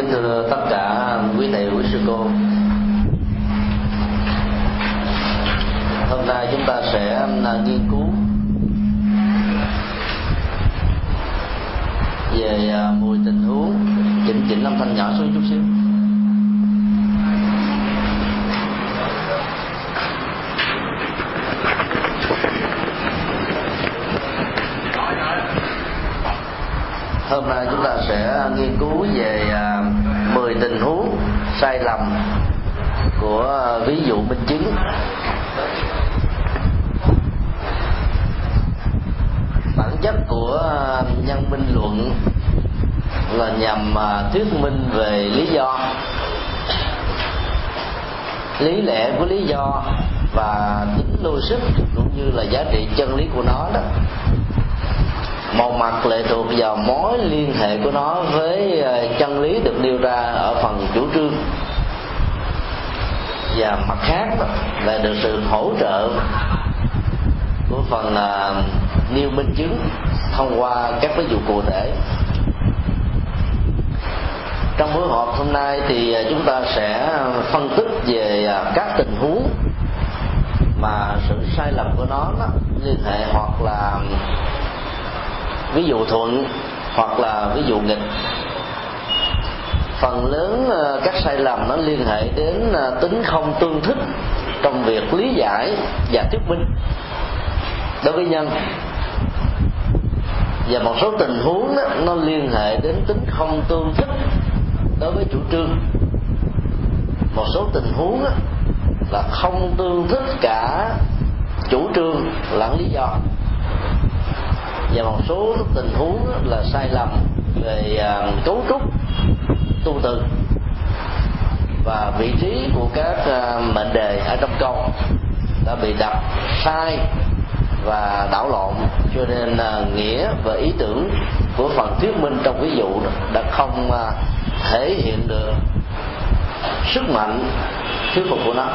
kính thưa tất cả quý thầy, quý sư cô. Hôm nay chúng ta sẽ à, nghiên cứu về à, mùi tình huống, chỉnh chỉnh âm thanh nhỏ xuống chút xíu. Hôm nay chúng ta sẽ nghiên cứu về à, 10 tình huống sai lầm của à, ví dụ minh chứng. Bản chất của à, nhân minh luận là nhằm thuyết minh về lý do. Lý lẽ của lý do và tính logic cũng như là giá trị chân lý của nó đó một mặt lệ thuộc vào mối liên hệ của nó với ờ, chân lý được nêu ra ở phần chủ trương. Và mặt khác là được sự hỗ trợ của phần ờ, nêu minh chứng thông qua các ví dụ cụ thể. Trong buổi họp hôm nay thì ờ, chúng ta sẽ phân tích về các tình huống mà sự sai lầm của nó nó liên hệ hoặc là ví dụ thuận hoặc là ví dụ nghịch. Phần lớn ờ, các sai lầm nó liên hệ đến ờ, tính không tương thích trong việc lý giải và thuyết minh. Đối với nhân và một số tình huống đó, nó liên hệ đến tính không tương thích đối với chủ trương. Một số tình huống đó, là không tương thích cả chủ trương lẫn lý do và một số tình huống là sai lầm về à, cấu trúc, tu từ và vị trí của các à, mệnh đề ở trong câu đã bị đặt sai và đảo lộn. Cho nên à, nghĩa và ý tưởng của phần thuyết minh trong ví dụ đã không thể hiện được sức mạnh thuyết phục của nó.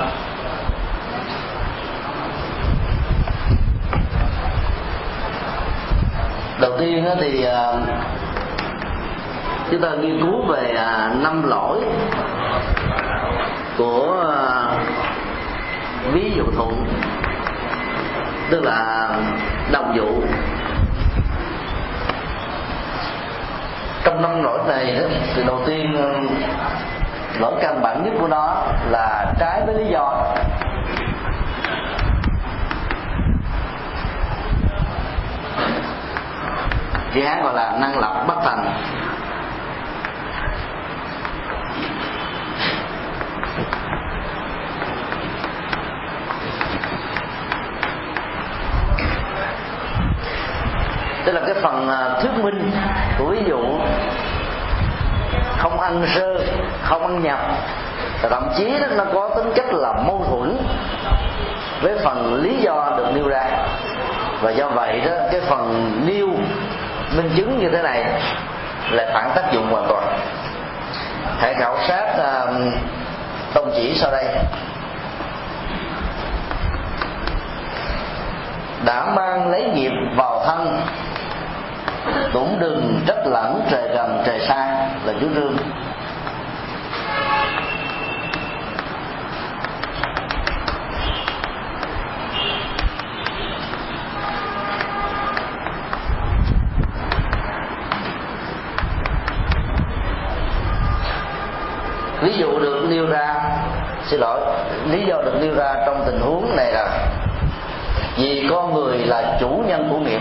Đầu tiên thì à, chúng ta nghiên cứu về à, năm lỗi của à, ví dụ thuận tức là đồng dụ. Trong năm lỗi này thì đầu tiên lỗi căn bản nhất của nó là trái với lý do. Chữ hán gọi là năng lập bất thành tức là cái phần à, thuyết minh của ví dụ không ăn sơ không ăn nhập thậm chí đó, nó có tính chất là mâu thuẫn với phần lý do được nêu ra. Và do vậy đó cái phần nêu minh chứng như thế này lại phản tác dụng hoàn toàn. Hãy khảo sát uh, tông chỉ sau đây. Đã mang lấy nghiệp vào thân cũng đừng trách lẫn trời gần trời xa là chú trương ví dụ được nêu ra xin lỗi. Lý do được nêu ra trong tình huống này là vì con người là chủ nhân của nghiệp.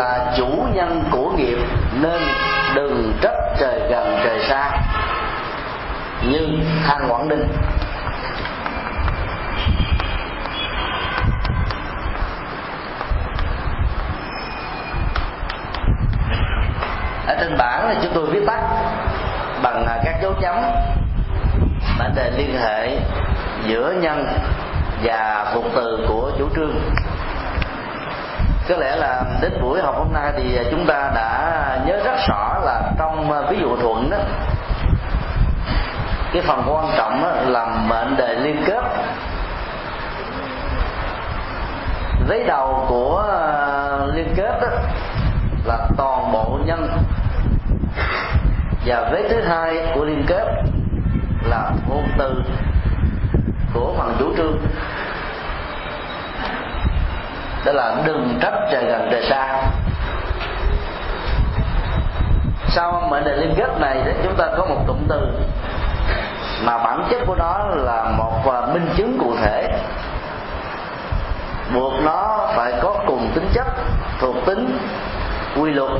Là chủ nhân của nghiệp nên đừng trách trời gần trời xa. Như than quảng ninh ở trên bảng là chúng tôi viết tắt bằng à, các dấu chấm vấn đề liên hệ giữa nhân và cụm từ của chủ trương có lẽ là đến buổi học hôm nay thì chúng ta đã nhớ rất rõ là trong à, ví dụ thuận đó, cái phần quan trọng đó là mệnh đề liên kết. Lấy đầu của à, liên kết đó là toàn bộ nhân. Và vế thứ hai của liên kết là ngôn từ của phần chủ trương đó là đừng trách trời gần trời xa. Sau mệnh đề liên kết này thì chúng ta có một cụm từ mà bản chất của nó là một à, minh chứng cụ thể. Buộc nó phải có cùng tính chất, thuộc tính, quy luật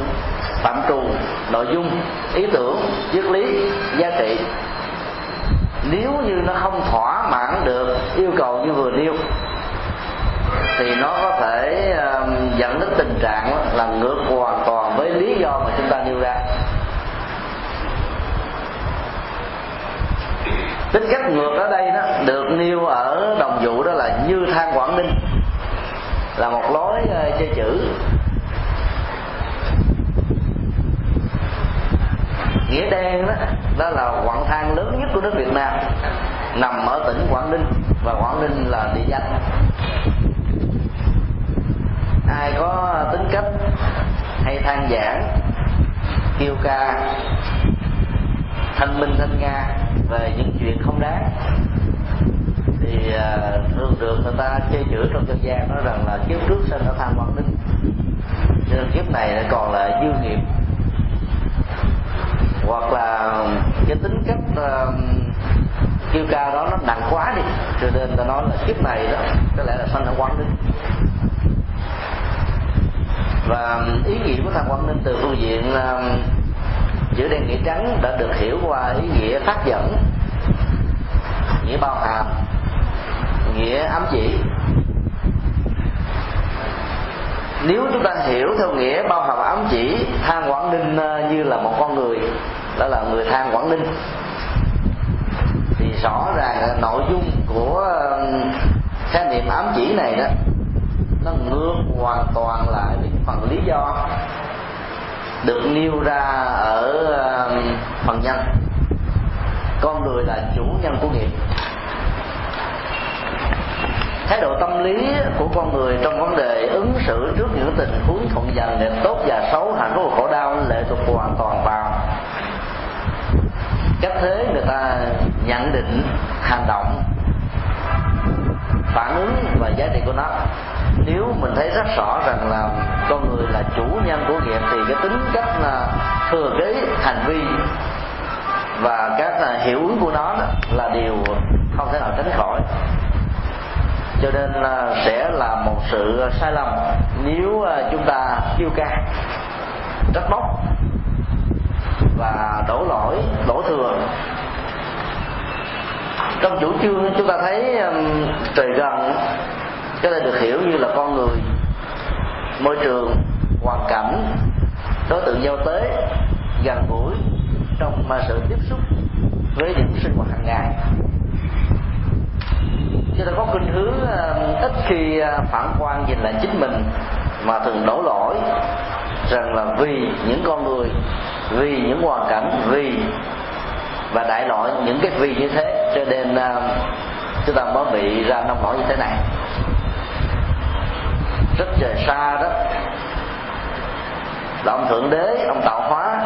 phạm trù, nội dung, ý tưởng, triết lý, giá trị. Nếu như nó không thỏa mãn được yêu cầu như vừa nêu thì nó có thể dẫn đến tình trạng là ngược hoàn toàn với lý do mà chúng ta nêu ra. Tính cách ngược ở đây đó, được nêu ở đồng dụ đó là như than quảng ninh, là một lối chơi chữ. Nghĩa đen đó đó là quặng than lớn nhất của nước việt nam, nằm ở tỉnh quảng ninh, và quảng ninh là địa danh ai có tính cách hay than giảng kêu ca thanh minh thanh nga về những chuyện không đáng thì à, thường được người ta chơi chữa trong dân gian nói rằng là kiếp trước sinh ở tham quan đinh cho nên kiếp này lại còn là dư nghiệp. Hoặc là cái tính cách uh, kêu ca đó nó nặng quá đi cho nên ta nói là kiếp này đó có lẽ là sanh ở quan đinh và um, ý nghĩa của tham quan ninh từ phương diện um, chữ đen nghĩa trắng đã được hiểu qua ý nghĩa phát dẫn, nghĩa bao hàm, nghĩa ám chỉ. Nếu chúng ta hiểu theo nghĩa bao hàm ám chỉ than quảng ninh uh, như là một con người, đó là người than quảng ninh, thì rõ ràng nội dung của um, khái niệm ám chỉ này đó, nó ngược hoàn toàn lại với phần lý do được nêu ra ở um, phần nhân con người là chủ nhân của nghiệp. Thái độ tâm lý của con người trong vấn đề ứng xử trước những tình huống thuận dần, đẹp tốt và xấu, hạnh phúc và khổ đau, lệ thuộc hoàn toàn vào cách thế người ta nhận định, hành động, phản ứng và giá trị của nó nếu mình thấy rất rõ rằng là con người là chủ nhân của nghiệp thì cái tính cách là thừa kế hành vi và các hiệu ứng của nó là điều không thể nào tránh khỏi. Cho nên là sẽ là một sự sai lầm nếu à, chúng ta kêu ca, trách móc và đổ lỗi, đổ thừa. Trong chủ trương chúng ta thấy trời gần cái này được hiểu như là con người, môi trường, hoàn cảnh, đối tượng giao tế, gần gũi trong mà sự tiếp xúc với những sinh hoạt hàng ngày. Chúng ta có khuynh hướng à, ít khi à, phản quan nhìn lại chính mình mà thường đổ lỗi rằng là vì những con người, vì những hoàn cảnh, vì và đại loại những cái vì như thế cho nên à, chúng ta mới bị ra nông nổi như thế này rất trời xa đó. Là ông thượng đế, ông tạo hóa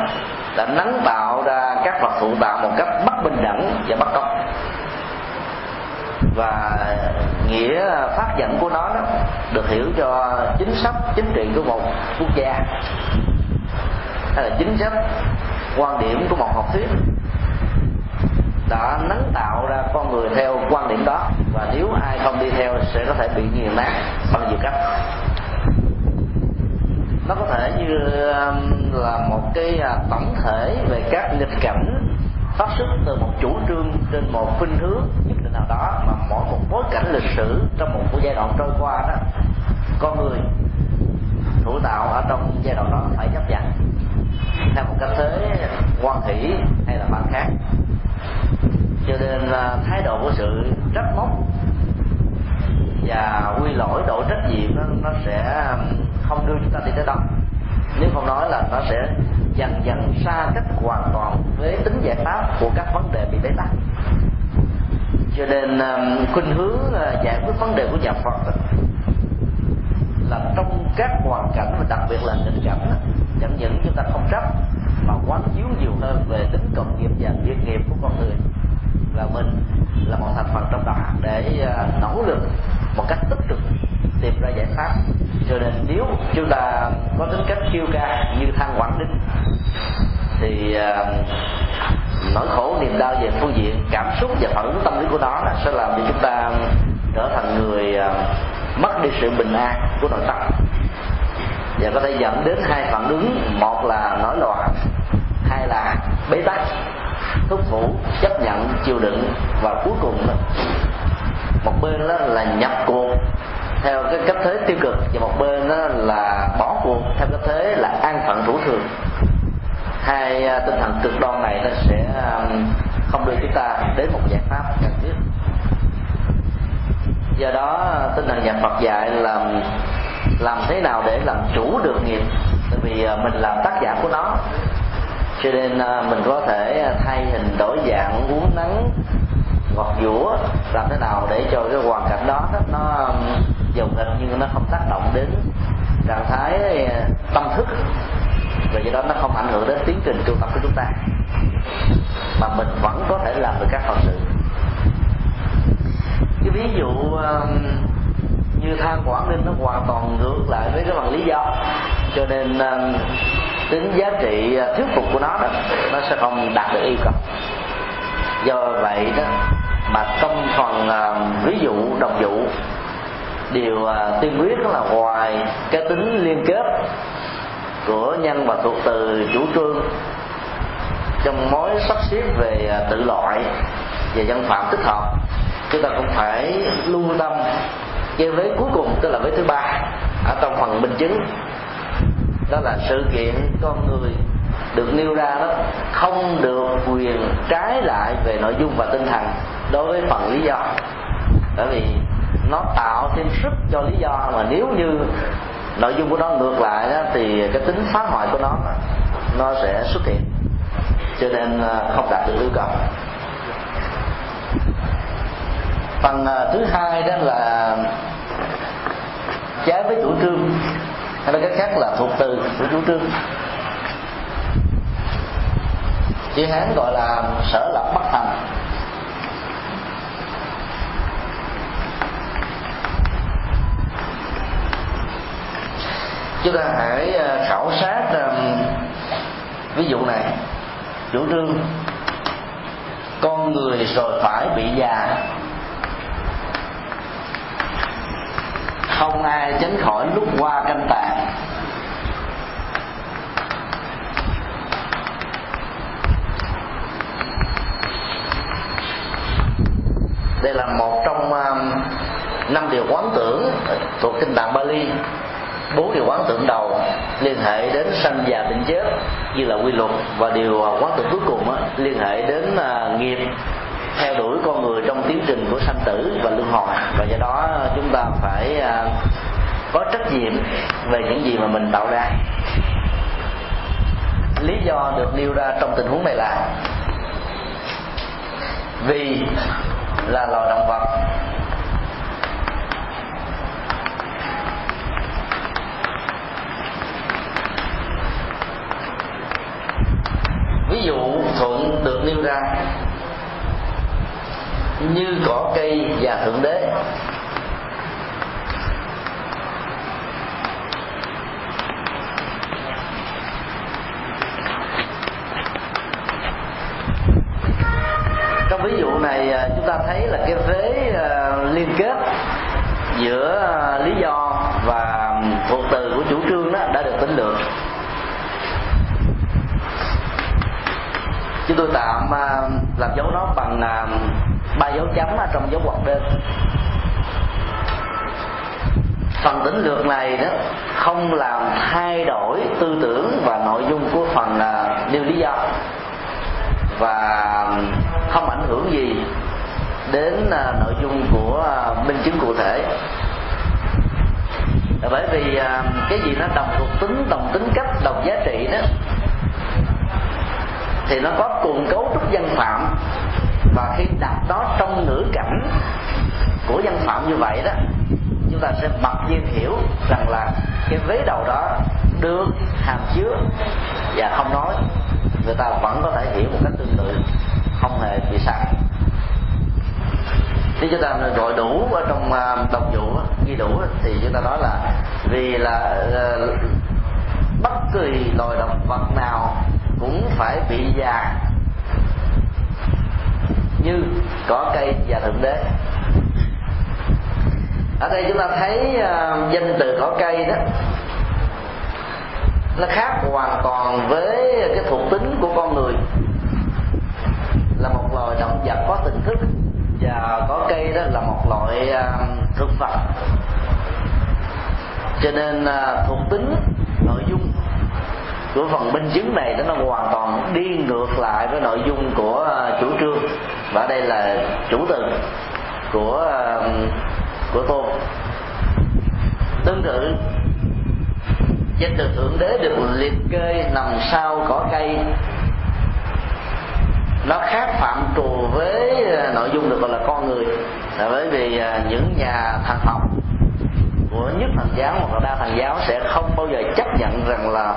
đã nắng tạo ra các vật thụ tạo một cách bất bình đẳng và bất công. Và nghĩa phát dẫn của nó đó được hiểu cho chính sách, chính trị của một quốc gia. Hay là chính sách, quan điểm của một học thuyết đã nắng tạo ra con người theo quan điểm đó và nếu ai không đi theo sẽ có thể bị nghiền nát bằng nhiều cách. Nó có thể như um, là một cái à, tổng thể về các nghịch cảnh phát xuất từ một chủ trương trên một khuynh hướng nhất định nào đó mà mỗi một bối cảnh lịch sử trong một giai đoạn trôi qua đó, con người, thủ tạo ở trong giai đoạn đó phải chấp nhận. Theo một cách thế quan hỷ hay là bạn khác cho nên là thái độ của sự trách móc và quy lỗi độ trách nhiệm nó, nó sẽ um, không đưa chúng ta đi tới đâu. Nếu không nói là nó sẽ dần dần xa cách hoàn toàn với tính giải pháp của các vấn đề bị bế tắc. Cho nên um, khuynh hướng uh, giải quyết vấn đề của nhà Phật là trong các hoàn cảnh và đặc biệt là nghịch cảnh chẳng những chúng ta không chấp mà quán chiếu nhiều hơn về tính cộng nghiệp và duyên nghiệp của con người và mình là một thành phần trong đó để à, nỗ lực một cách tích cực tìm ra giải pháp. Cho nên nếu chúng ta có tính cách kiêu ca như than quảng đinh thì uh, nỗi khổ niềm đau về phương diện cảm xúc và phản ứng tâm lý của nó sẽ làm cho chúng ta trở thành người uh, mất đi sự bình an của nội tâm. Và có thể dẫn đến hai phản ứng một là nổi loạn hai là bế tắc thúc thủ chấp nhận, chịu đựng và cuối cùng một bên đó là nhập cuộc theo cái cách thế tiêu cực và một bên đó là bỏ cuộc theo cách thế là an phận thủ thường. Hai à, tinh thần cực đoan này nó sẽ không đưa chúng ta đến một giải pháp cần thiết. Do đó, tinh thần nhà Phật dạy là làm thế nào để làm chủ được nghiệp? Tại vì à, mình làm tác giả của nó cho nên à, mình có thể à, thay hình đổi dạng uống nắng gọt giũa làm thế nào để cho cái hoàn cảnh đó nó um, dầu nghịch nhưng nó không tác động đến trạng thái à, tâm thức. Và do đó nó không ảnh hưởng đến tiến trình tu tập của chúng ta. Mà mình vẫn có thể làm được các phận sự cái ví dụ um, như than quảng ninh nó hoàn toàn ngược lại với cái bằng lý do. Cho nên um, tính giá trị à, thuyết phục của nó đó nó sẽ không đạt được yêu cầu. Do vậy đó mà trong phần uh, ví dụ đồng dụ. Điều uh, tiên quyết đó là ngoài cái tính liên kết của nhân và thuộc từ chủ trương trong mối sắp xếp về à, tự loại và dân phạm tích hợp chúng ta cũng phải lưu tâm cái vế cuối cùng tức là vế thứ ba ở trong phần minh chứng đó là sự kiện con người được nêu ra đó không được quyền trái lại về nội dung và tinh thần đối với phần lý do. Bởi vì nó tạo thêm sức cho lý do mà nếu như nội dung của nó ngược lại đó, thì cái tính phá hoại của nó nó sẽ xuất hiện. Cho nên à, không đạt được yêu cầu. Phần à, thứ hai đó là trái với chủ trương hay là cái khác là thuộc từ của chủ trương. Chữ hán gọi là sở lập bất thành. Chúng ta hãy ờ, khảo sát ờ, ví dụ này. Chủ trương, con người rồi phải bị già. Không ai tránh khỏi lúc qua canh tàn đây là một trong um, năm điều quán tưởng thuộc kinh tạng Bali. Bốn điều quán tưởng đầu liên hệ đến sanh già bệnh chết như là quy luật và điều uh, quán tưởng cuối cùng á, liên hệ đến uh, nghiệp theo đuổi con người trong tiến trình của sanh tử và luân hồi. Và do đó chúng ta phải à, có trách nhiệm về những gì mà mình tạo ra. Lý do được nêu ra trong tình huống này là vì là loài động vật. Ví dụ thuận được nêu ra như cỏ cây và thượng đế. Trong ví dụ này à, chúng ta thấy là cái vế à, liên kết giữa à, lý do và thuộc từ của chủ trương đó đã được tính được. Chúng tôi tạm làm dấu nó bằng ba dấu chấm ở trong dấu ngoặc đơn. Phần tính lược này đó, không làm thay đổi tư tưởng và nội dung của phần à, nêu lý do. Và không ảnh hưởng gì đến à, nội dung của à, minh chứng cụ thể. Bởi vì cái gì nó đồng thuộc tính, đồng tính cách, đồng giá trị đó, thì nó có cùng cấu trúc dân phạm và khi đặt nó trong ngữ cảnh của dân phạm như vậy đó, chúng ta sẽ mặc nhiên hiểu rằng là cái vế đầu đó được hàm chứa và không nói. Người ta vẫn có thể hiểu một cách tương tự, không hề bị sai. Nếu chúng ta gọi đủ ở trong à, đồng dụ ghi đủ thì chúng ta nói là vì là ờ, bất kỳ loài động vật nào cũng phải bị già như cỏ cây và thượng đế. Ở đây chúng ta thấy uh, danh từ cỏ cây đó. Nó khác hoàn toàn với cái thuộc tính của con người. Là một loài động vật có tình thức và có cây đó là một loại uh, thực vật. Cho nên uh, thuộc tính nội dung của phần minh chứng này nó hoàn toàn đi ngược lại với nội dung của uh, chủ trương và ở đây là chủ từ của um, của tôn tương tự, danh từ thượng đế được liệt kê nằm sau cỏ cây. Nó khác phạm trù với uh, nội dung được gọi là con người. Là bởi vì uh, những nhà thần học của nhất thần giáo hoặc là đa thần giáo sẽ không bao giờ chấp nhận rằng là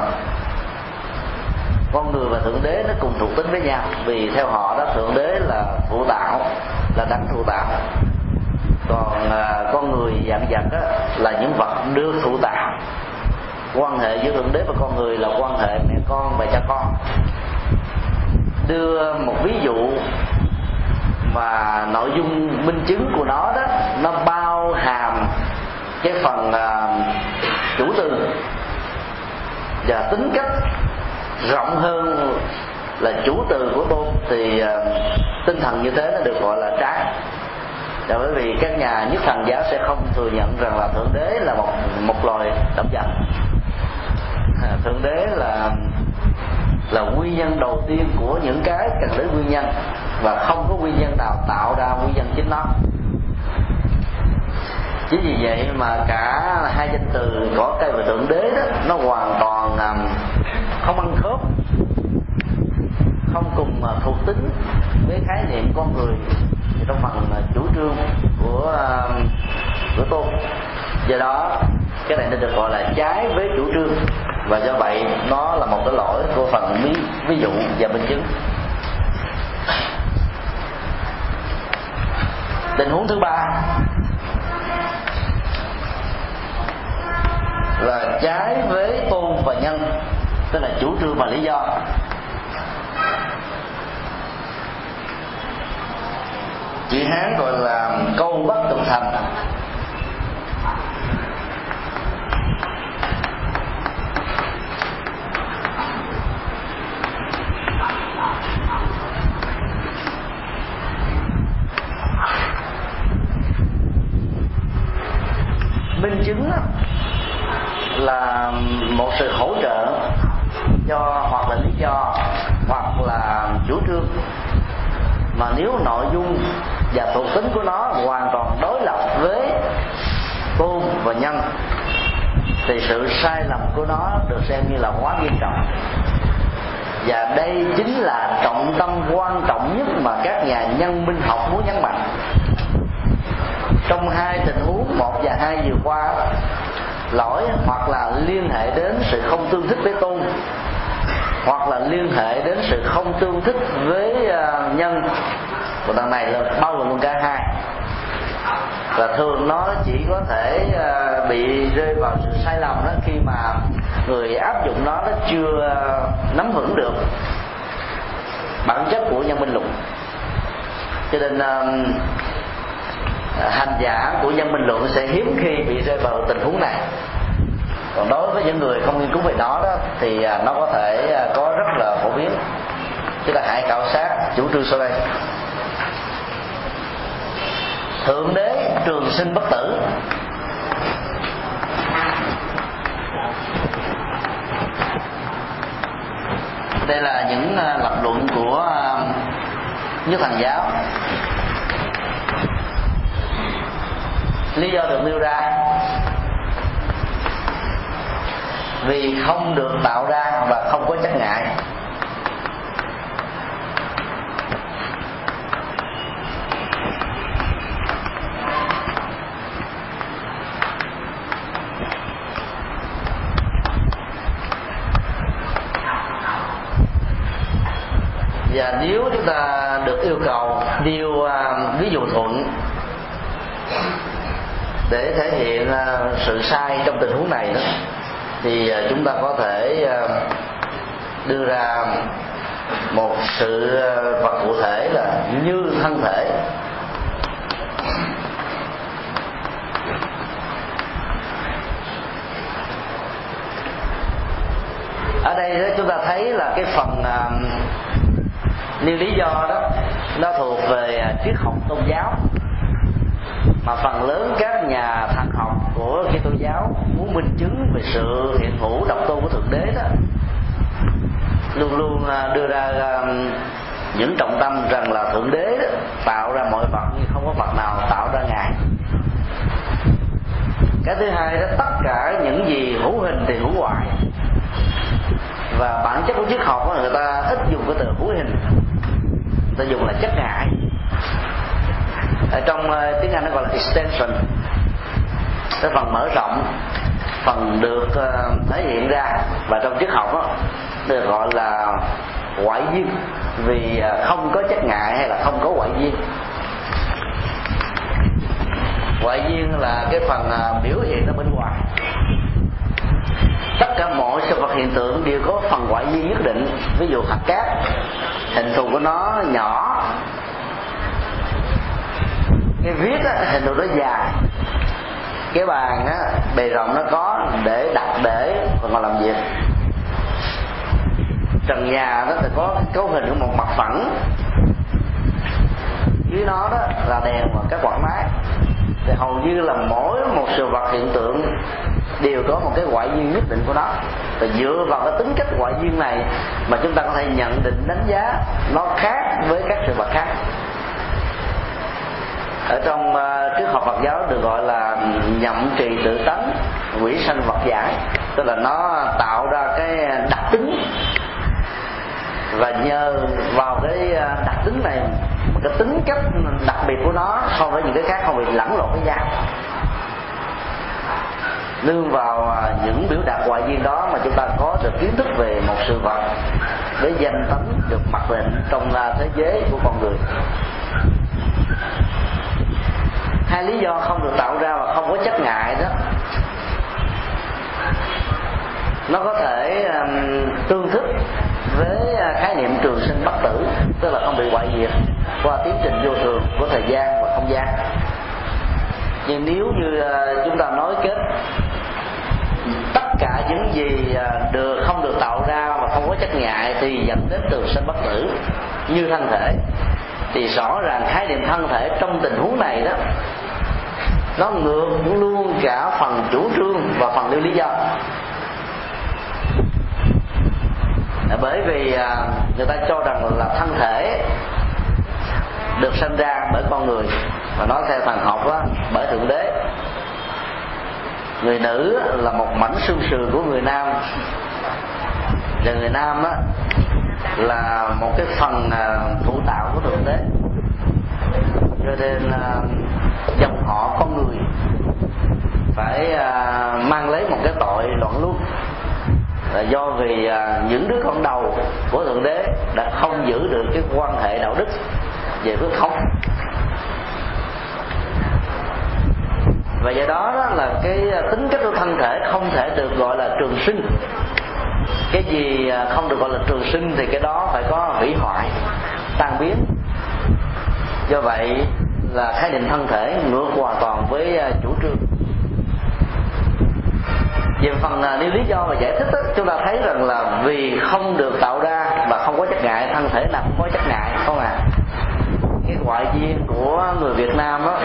con người và thượng đế nó cùng thuộc tính với nhau. Vì theo họ đó thượng đế là thụ tạo là đấng thụ tạo còn à, con người dạng vật đó, là những vật được thụ tạo quan hệ giữa thượng đế và con người là quan hệ mẹ con và cha con. Đưa một ví dụ mà nội dung minh chứng của nó đó nó bao hàm cái phần uh, chủ từ và tính cách rộng hơn là chủ từ của tôn thì uh, tinh thần như thế nó được gọi là trái. Là bởi vì các nhà nhất thần giáo sẽ không thừa nhận rằng là thượng đế là một một loài động vật. À, thượng đế là là nguyên nhân đầu tiên của những cái cần đến nguyên nhân và không có nguyên nhân nào tạo ra nguyên nhân chính nó. Chính vì vậy mà cả hai danh từ có cây và thượng đế đó nó hoàn toàn không ăn khớp không cùng à, thuộc tính với khái niệm con người trong phần à, chủ trương của à, của tôn do đó cái này nó được gọi là trái với chủ trương và do vậy nó là một cái lỗi của phần ví, ví dụ và minh chứng. Tình huống thứ ba là trái với tôn và nhân tức là chủ trương và lý do. Chị hán gọi là câu bất tục thành minh chứng là một sự hỗ trợ cho hoặc là lý do hoặc là chủ trương mà nếu nội dung và thuộc tính của nó hoàn toàn đối lập với tôn và nhân thì sự sai lầm của nó được xem như là quá nghiêm trọng. Và đây chính là trọng tâm quan trọng nhất mà các nhà nhân minh học muốn nhấn mạnh. Trong hai tình huống một và hai vừa qua, lỗi hoặc là liên hệ đến sự không tương thích với tôn, hoặc là liên hệ đến sự không tương thích với ờ, nhân. Của đằng này là bao gồm luôn cả hai và thường nó chỉ có thể à, bị rơi vào sự sai lầm đó khi mà người áp dụng nó nó chưa à, nắm vững được bản chất của nhân minh luận. Cho nên à, hành giả của nhân minh luận sẽ hiếm khi bị rơi vào tình huống này. Còn đối với những người không nghiên cứu về nó đó, thì nó có thể có rất là phổ biến. Chúng ta hãy khảo sát, chủ trương sau đây. Thượng đế trường sinh bất tử. Đây là những à, lập luận của à, nhất thành giáo. Lý do được nêu ra. Vì không được tạo ra và không có chất ngại. Và nếu chúng ta được yêu cầu nêu uh, à, ví dụ thuận để thể hiện uh, sự sai trong tình huống này đó thì uh, chúng ta có thể uh, đưa ra một sự vật cụ thể là như thân thể. Ở đây đó chúng ta thấy là cái phần uh, nhưng lý do đó nó thuộc về à, triết học tôn giáo. Mà phần lớn các nhà thần học của cái tôn giáo muốn minh chứng về sự hiện hữu độc tôn của thượng đế đó luôn luôn à, đưa ra à, những trọng tâm rằng là thượng đế đó, tạo ra mọi vật nhưng không có vật nào tạo ra ngài. Cái thứ hai đó tất cả những gì hữu hình thì hữu hoại và bản chất của triết học đó, người ta ít dùng cái từ hữu hình ta dùng là chất ngại ở trong uh, tiếng anh nó gọi là extension. Cái phần mở rộng phần được uh, thể hiện ra. Và trong triết học đó, được gọi là ngoại duyên. Vì uh, không có chất ngại hay là không có ngoại duyên. Ngoại duyên là cái phần uh, biểu hiện ở bên ngoài tất cả mọi sự vật hiện tượng đều có phần ngoại duyên nhất định. Ví dụ hạt cát hình thù của nó nhỏ. Cái viết á, hình thù nó dài. Cái bàn á, bề rộng nó có để đặt để còn ngồi làm việc. Trần nhà nó thì có cấu hình của một mặt phẳng. Dưới nó đó là đèn và các quạt máy. Thì hầu như là mỗi một sự vật hiện tượng đều có một cái ngoại duyên nhất định của nó. Và dựa vào cái tính cách ngoại duyên này mà chúng ta có thể nhận định đánh giá nó khác với các sự vật khác. Ở trong ờ, uh, triết học Phật giáo được gọi là nhậm trì tự tánh quỷ sanh vật giải. Tức là nó tạo ra cái đặc tính. Và nhờ vào cái ờ, đặc tính này cái tính cách đặc biệt của nó so với những cái khác không bị lẫn lộn với nhau nương vào à, những biểu đạt ngoại duyên đó mà chúng ta có được kiến thức về một sự vật với danh tánh được mặc định trong à, thế giới của con người. Hai lý do không được tạo ra và không có chất ngại đó. Nó có thể um, tương thích với à, khái niệm trường sinh bất tử tức là không bị hoại diệt qua tiến trình vô thường của thời gian và không gian. Nhưng nếu như uh, chúng ta nói kết những gì à, được không được tạo ra và không có chất ngại thì dẫn đến trường sinh bất tử như thân thể. Thì rõ ràng khái niệm thân thể trong tình huống này đó nó ngược luôn cả phần chủ trương và phần lưu lý do. À, bởi vì à, người ta cho rằng là thân thể được sinh ra bởi con người và nói theo thần học đó, bởi thượng đế người nữ là một mảnh xương sườn của người nam. Và người nam á, là một cái phần à, thủ tạo của thượng đế. Cho nên à, dòng họ con người phải à, mang lấy một cái tội loạn luân. Là do vì những đứa con đầu của thượng đế đã không giữ được cái quan hệ đạo đức về phước thống và do đó, đó là cái à, tính cách của thân thể không thể được gọi là trường sinh. Cái gì à, không được gọi là trường sinh thì cái đó phải có hủy hoại tan biến. Do vậy là khái niệm thân thể ngược hoàn toàn với à, chủ trương. Về phần à, lý do và giải thích đó, chúng ta thấy rằng là vì không được tạo ra và không có chất ngại thân thể nào cũng có chất ngại không à. Cái ngoại duyên của người Việt Nam đó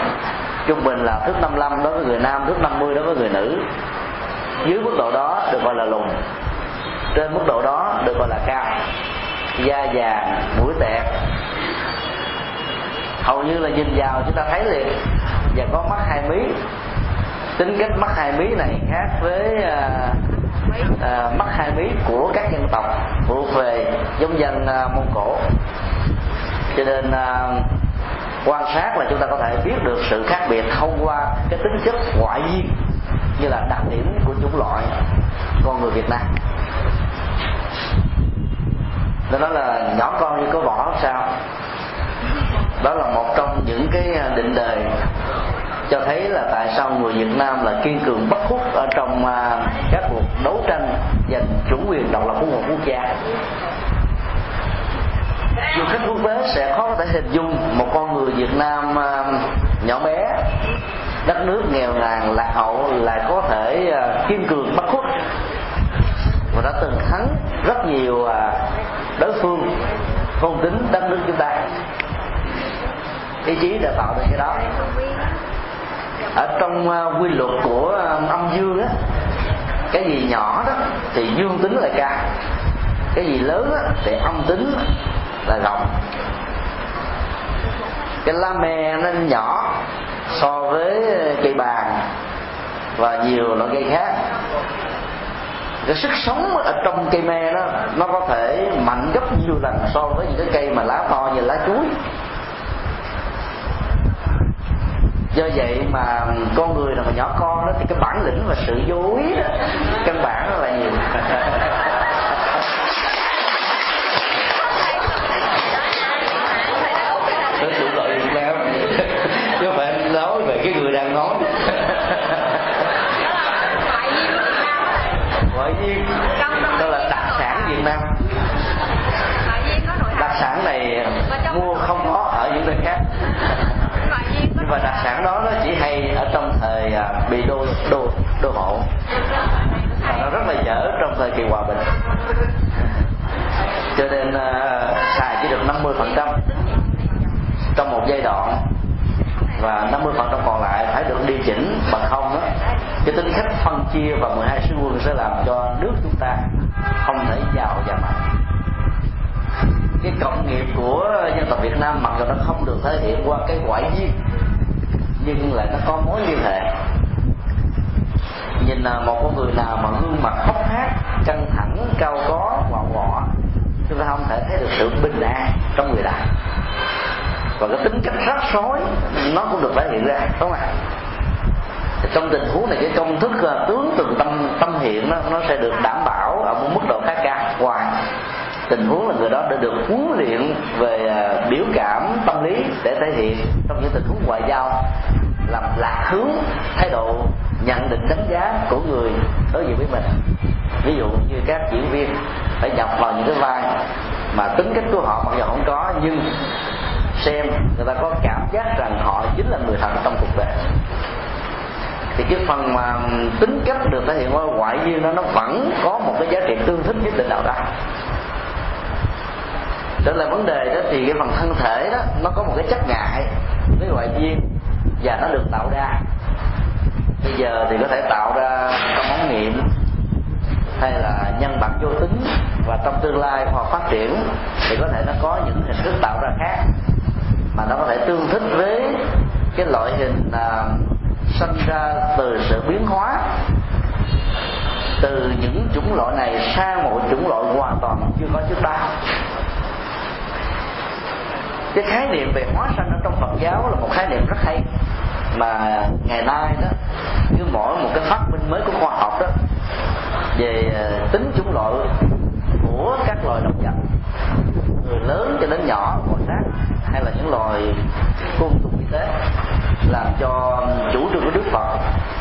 trung bình là thước 55 đối với người nam thước 50 đối với người nữ. Dưới mức độ đó được gọi là lùn trên mức độ đó được gọi là cao. Da vàng mũi tẹt. Hầu như là nhìn vào chúng ta thấy liền. Và có mắt hai mí. Tính cách mắt hai mí này khác với à, à, mắt hai mí của các dân tộc thuộc về giống dân à, mông cổ. Cho nên à, quan sát là chúng ta có thể biết được sự khác biệt thông qua cái tính chất ngoại nhiên như là đặc điểm của chủng loại con người Việt Nam. Đó nói là nhỏ con như có vỏ sao? Đó là một trong những cái định đề cho thấy là tại sao người Việt Nam là kiên cường bất khuất ở trong à, các cuộc đấu tranh giành chủ quyền độc lập của một quốc gia du khách quốc tế sẽ khó có thể hình dung một con người Việt Nam à, nhỏ bé. Đất nước nghèo nàn, lạc hậu, lại có thể à, kiên cường, bất khuất. Và đã từng thắng rất nhiều à, đối phương thôn tính đất nước chúng ta. Ý chí đã tạo được cái đó. Ở trong quy luật của âm dương á, cái gì nhỏ đó thì dương tính là cao cái gì lớn á thì âm tính là rộng cái lá me nó nhỏ so với cây bàn và nhiều loại cây khác. Cái sức sống ở trong cây me đó, nó có thể mạnh gấp nhiều lần so với những cái cây mà lá to như lá chuối. Do vậy mà con người nào mà nhỏ con đó thì cái bản lĩnh và sự dối đó, căn bản nó là nhiều tôi chủ tội Việt Nam chứ không phải nói về nói. Ngoại duyên đó là đặc sản Việt Nam. Đặc sản này mua không có ở những nơi khác. Nhưng mà đặc sản đó nó chỉ hay ở trong thời à, bị đô đô đô hộ. Và nó rất là dở trong thời kỳ hòa bình. Cho nên uh, xài chỉ được 50 phần trăm trong một giai đoạn và 50 phần trăm còn lại phải được điều chỉnh bằng không đó. Cái tính cách phân chia và 12 sứ quân sẽ làm cho nước chúng ta không thể giàu và mạnh. Cái cộng nghiệp của dân tộc Việt Nam mặc dù nó không được thể hiện qua cái ngoại duyên, nhưng lại nó có mối liên hệ. Nhìn là một con người nào mà gương mặt hốc hác, căng thẳng, cao có quạo quọ, chúng ta không thể thấy được sự bình an trong người đại và cái tính cách rắc rối nó cũng được thể hiện ra đúng không ạ? Trong tình huống này cái công thức à, tướng từ tâm tâm hiện nó, nó sẽ được đảm bảo ở một mức độ khá cao. Ngoài tình huống là người đó đã được huấn luyện về à, biểu cảm tâm lý để thể hiện. Trong những tình huống ngoại giao làm lạc hướng thái độ nhận định đánh giá của người đối diện với mình. Ví dụ như các diễn viên phải nhập vào những cái vai mà tính cách của họ mặc dù không có nhưng xem người ta có cảm giác rằng họ chính là người thật trong cuộc đời. Thì cái phần mà tính cách được thể hiện qua ngoại duyên đó, nó vẫn có một cái giá trị tương thích nhất định nào đó. Là vấn đề đó thì cái phần thân thể đó, nó có một cái chất ngại với ngoại duyên và nó được tạo ra. Bây giờ thì có thể tạo ra trong món nghiệm hay là nhân bản vô tính và trong tương lai họ phát triển thì có thể nó có những hình thức tạo ra khác mà nó có thể tương thích với cái loại hình à, sinh ra từ sự biến hóa. Từ những chủng loại này sang một chủng loại hoàn toàn chưa có trước đó cái khái niệm về hóa sanh ở trong Phật giáo là một khái niệm rất hay. Mà ngày nay đó cứ mỗi một cái phát minh mới của khoa học đó về à, tính chủng loại của các loài động vật từ lớn cho đến nhỏ bò sát hay là những loài côn trùng y tế làm cho chủ trương của đức phật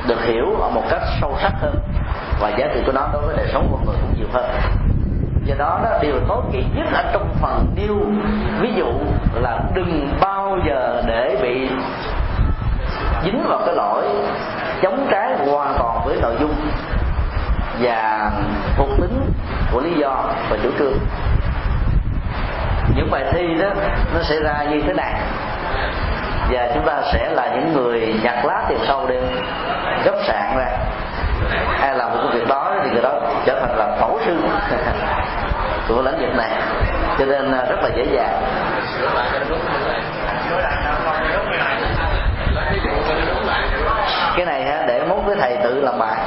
được hiểu ở một cách sâu sắc hơn và giá trị của nó đối với đời sống của người cũng nhiều hơn. Do đó đó điều tốt kỵ nhất ở trong phần điêu ví dụ là đừng bao giờ để bị dính vào cái lỗi chống trái hoàn toàn với nội dung và thuộc tính của lý do và chủ trương những bài thi đó, nó sẽ ra như thế này. Và chúng ta sẽ là những người nhặt lá tiền sâu đi gấp sạn ra. Ai làm một việc đó thì người đó trở thành là tổ sư của lĩnh vực này. Cho nên à, rất là dễ dàng. Cái này ha để mốt muốn thầy tự làm bài.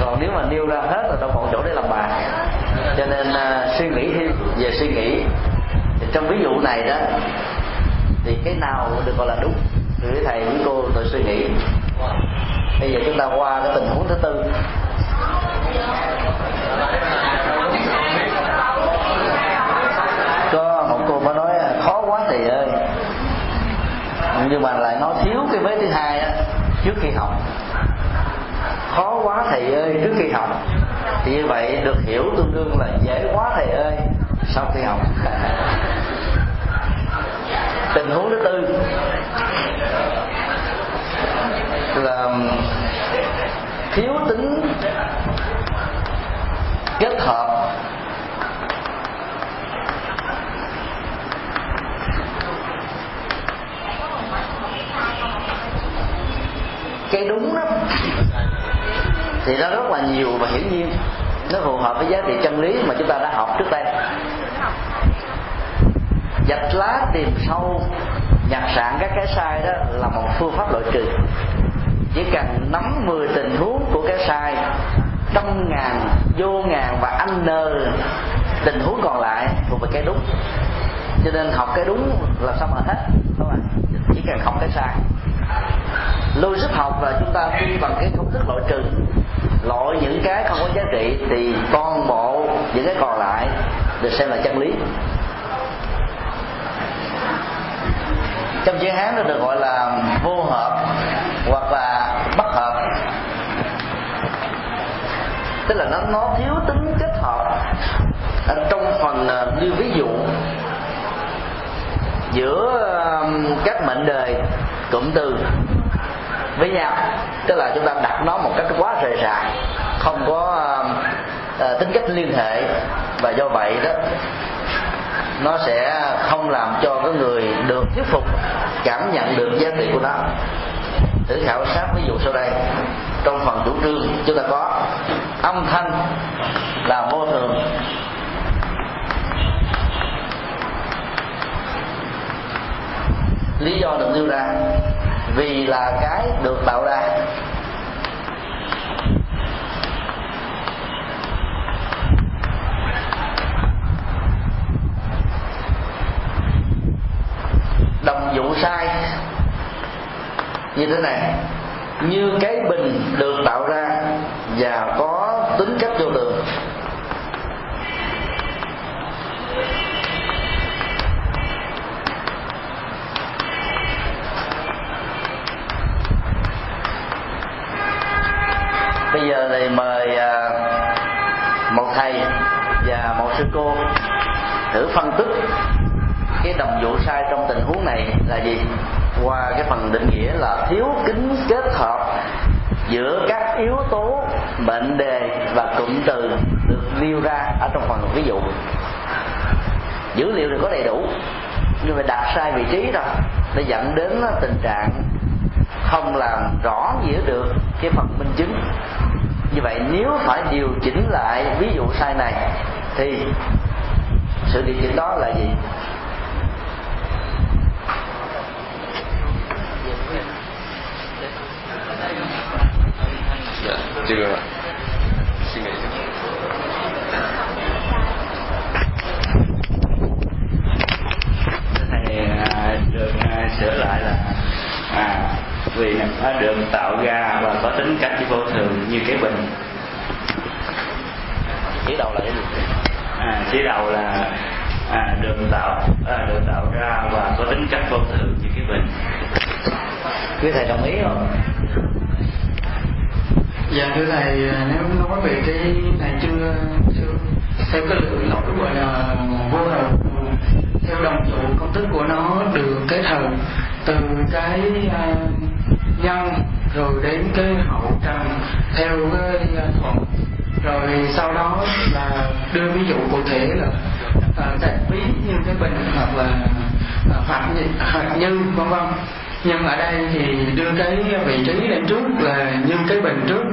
Còn nếu mà nêu ra hết là đâu còn chỗ để làm bài cho nên uh, suy nghĩ thêm về suy nghĩ. Thì trong ví dụ này đó thì cái nào được gọi là đúng? Thì thầy với cô tôi suy nghĩ. Bây giờ chúng ta qua cái tình huống thứ tư. Có một cô mới nói à, khó quá thầy ơi. Nhưng mà lại nói thiếu cái vế thứ hai á trước khi học khó quá, thầy ơi, trước khi học. Thì như vậy được hiểu tương đương là dễ quá, thầy ơi. Sau khi học. Tình huống thứ tư là um, thiếu tính kết hợp. Cái đúng đó thì nó rất là nhiều và hiển nhiên nó phù hợp với giá trị chân lý mà chúng ta đã học trước đây. Dạch lá tìm sâu, nhặt sạn các cái sai đó là một phương pháp loại trừ. Chỉ cần nắm 10 tình huống của cái sai, trăm ngàn, vô ngàn và anh nơ tình huống còn lại thuộc về cái đúng. Cho nên học cái đúng là sao mà hết không ạ? Chỉ cần học cái sai logic học là chúng ta đi bằng cái công thức loại trừ. Loại những cái không có giá trị thì toàn bộ những cái còn lại được xem là chân lý. Trong chữ hán nó được gọi là vô hợp hoặc là bất hợp. Tức là nó nó thiếu tính kết hợp ở trong phần ờ, như ví dụ giữa các mệnh đời cụm từ. Với nhau. Tức là chúng ta đặt nó một cách quá rời rạc không có uh, tính cách liên hệ. Và do vậy đó nó sẽ không làm cho cái người được thuyết phục cảm nhận được giá trị của nó. Thử khảo sát ví dụ sau đây. Trong phần chủ trương chúng ta có âm thanh là vô thường. Lý do được nêu ra. Vì là cái được tạo ra. Đồng vụ sai. Như thế này. Như cái bình được tạo ra và có bây giờ thì mời à, một thầy và một sư cô thử phân tích cái đồng dụ sai trong tình huống này là gì? Qua cái phần định nghĩa là thiếu kính kết hợp giữa các yếu tố mệnh đề và cụm từ được nêu ra ở trong phần ví dụ. Dữ liệu thì có đầy đủ, nhưng mà đặt sai vị trí rồi nó dẫn đến tình trạng không làm rõ nghĩa được cái phần minh chứng như vậy nếu phải điều chỉnh lại ví dụ sai này, thì sự điều chỉnh đó là gì? Dạ thầy à, được à, sửa lại là à vì nó được tạo ra và có tính cách vô thường như cái bình. Chỉ đầu là cái gì? À, chỉ đầu là à, được tạo à, được tạo ra và có tính cách vô thường như cái bình. Quý thầy đồng ý không dạ thưa thầy nếu nói về cái này chưa chưa theo cái lượng lỗi gọi là vô hợp theo đồng dụ công thức của nó được kết hợp từ cái uh, dân rồi đến cái hậu trần theo cái ờ, thuận. Rồi sau đó là đưa ví dụ cụ thể là uh, tại ví như cái bình hoặc là ờ, hoặc như, vân vân. Nhưng ở đây thì đưa cái vị trí lên trước là như cái bình trước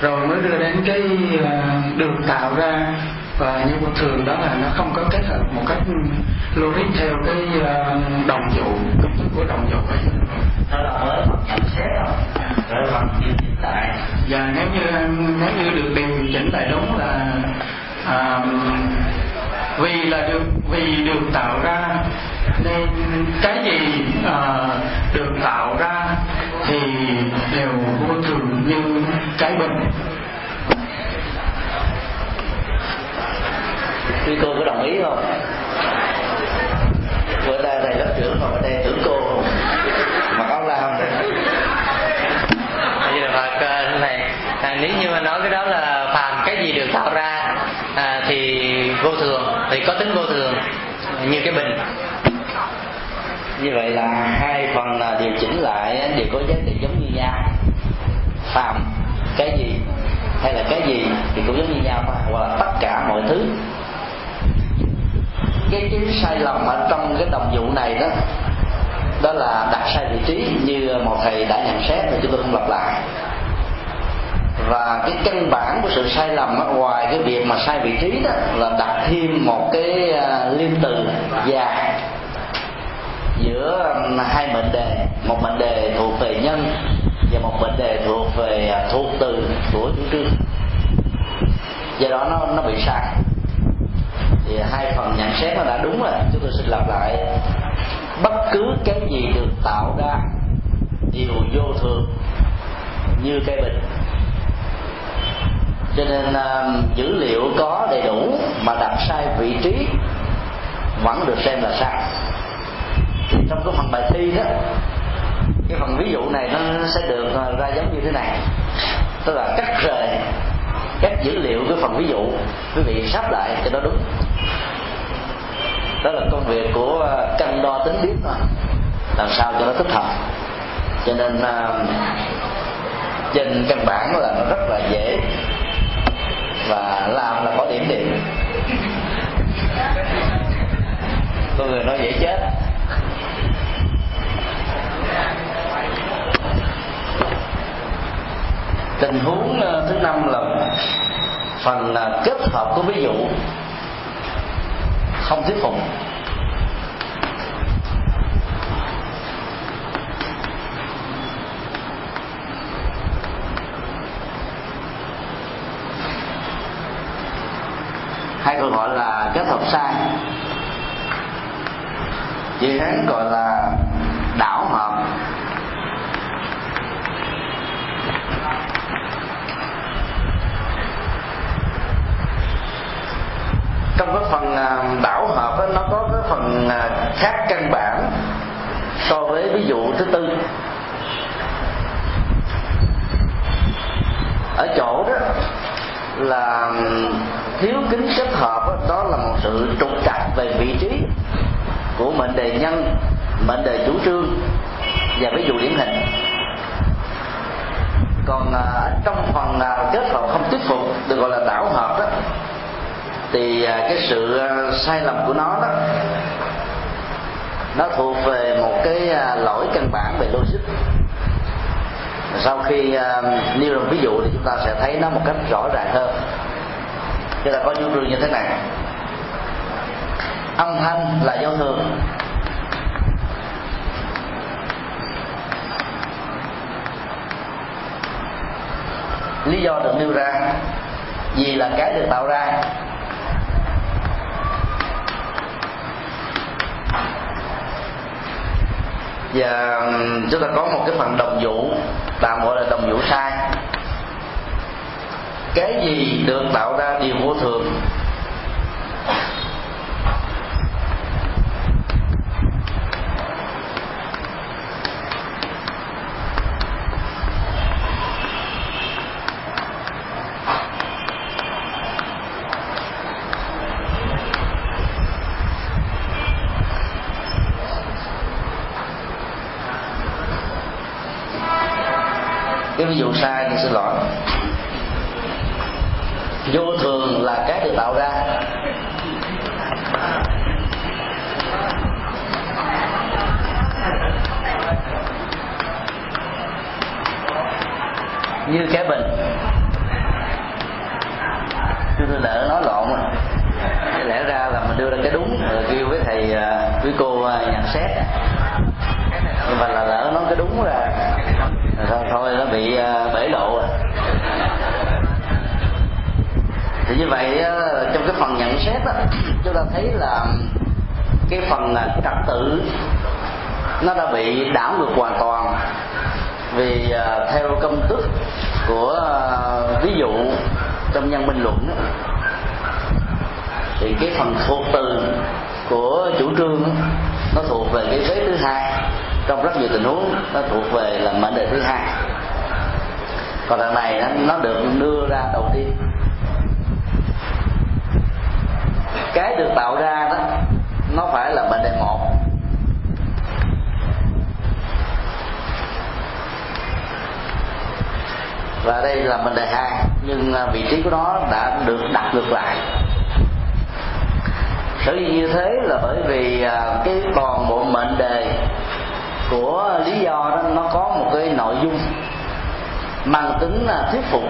rồi mới đưa đến cái ờ, được tạo ra và như bình thường đó là nó không có kết hợp một cách logic theo cái uh, đồng dụ công thức của đồng dụ đó là mới nhận xét rồi rồi bằng điều chỉnh lại. Và nếu như nếu như được điều chỉnh lại đúng là à, vì là được vì được tạo ra nên cái gì à, được tạo ra thì đều vô thường như cái bình quý cô có đồng ý không? Bữa nay thầy lớp trưởng ngồi ở đây tưởng cô không? Mặc áo lam đấy Bây giờ Phật à, này à, nếu như mà nói cái đó là phàm cái gì được tạo ra à, thì vô thường thì có tính vô thường như cái bình. Như vậy là hai phần là điều chỉnh lại đều có giá trị giống như nhau. Phàm cái gì hay là cái gì thì cũng giống như nhau mà hoặc là tất cả mọi thứ cái cái sai lầm ở trong cái đồng vụ này đó đó là đặt sai vị trí như một thầy đã nhận xét thì chúng tôi không lặp lại. Và cái căn bản của sự sai lầm đó, ngoài cái việc mà sai vị trí đó là đặt thêm một cái à, liên từ dài giữa hai mệnh đề một mệnh đề thuộc về nhân và một mệnh đề thuộc về à, thuộc từ của chủ trương. Do đó nó nó bị sai hai phần nhận xét nó đã đúng rồi. Chúng tôi xin lặp lại. Bất cứ cái gì được tạo ra đều vô thường như cây bình. Cho nên uh, dữ liệu có đầy đủ mà đặt sai vị trí vẫn được xem là sai. Thì trong cái phần bài thi đó cái phần ví dụ này nó sẽ được ờ, ra giống như thế này. Tức là cắt rời các dữ liệu cái phần ví dụ. Quý vị sắp lại cho nó đúng. Đó là công việc của ờ, cân đo tính biết thôi làm sao cho nó thích hợp. Cho nên uh, trên căn bản là nó rất là dễ và làm là có điểm điểm có người nói dễ chết. Tình huống ờ, thứ năm là phần ờ, kết hợp của ví dụ không thuyết phục. Hay còn gọi là kết hợp sai. Vì hán gọi là đảo hợp. Trong cái phần à, đảo hợp đó, nó có cái phần à, khác căn bản so với ví dụ thứ tư. Ở chỗ đó là thiếu kính kết hợp đó, đó là một sự trục trặc về vị trí của mệnh đề nhân mệnh đề chủ trương và ví dụ điển hình. Còn à, trong phần nào kết hợp không thuyết phục được gọi là đảo hợp đó thì à, cái sự à, sai lầm của nó đó, nó thuộc về một cái à, lỗi căn bản về logic. Sau khi nêu ra ví dụ thì chúng ta sẽ thấy nó một cách rõ ràng hơn. Chúng ta có chủ trương như thế này. Âm thanh là do thường. Lý do được nêu ra, vì là cái được tạo ra. Và chúng ta có một cái phần đồng vũ, tạm gọi là đồng vũ sai cái gì được tạo ra điều vô thường cái ví dụ sai thì xin lỗi. Vô thường là cái được tạo ra. Như cái bình. Chứ tôi lỡ nói lộn. Rồi lẽ ra là mình đưa ra cái đúng. Rồi kêu với thầy à, với cô à, nhận xét nhưng mà là lỡ nói cái đúng là thôi, thôi nó bị uh, bể lộ rồi thì như vậy à, trong cái phần nhận xét đó, chúng ta thấy là cái phần trật tự nó đã bị đảo ngược hoàn toàn vì theo công thức của ví dụ trong nhân minh luận đó, thì cái phần thuộc từ của chủ trương đó, nó thuộc về cái vế thứ hai trong rất nhiều tình huống, nó thuộc về là mệnh đề thứ hai. Còn lần này nó được đưa ra đầu tiên. Cái được tạo ra đó, nó phải là mệnh đề một. Và đây là mệnh đề hai, nhưng à, vị trí của nó đã được đặt ngược lại. Sở dĩ như thế là bởi vì à, cái toàn bộ mệnh đề của lý do đó, nó có một cái nội dung mang tính là thuyết phục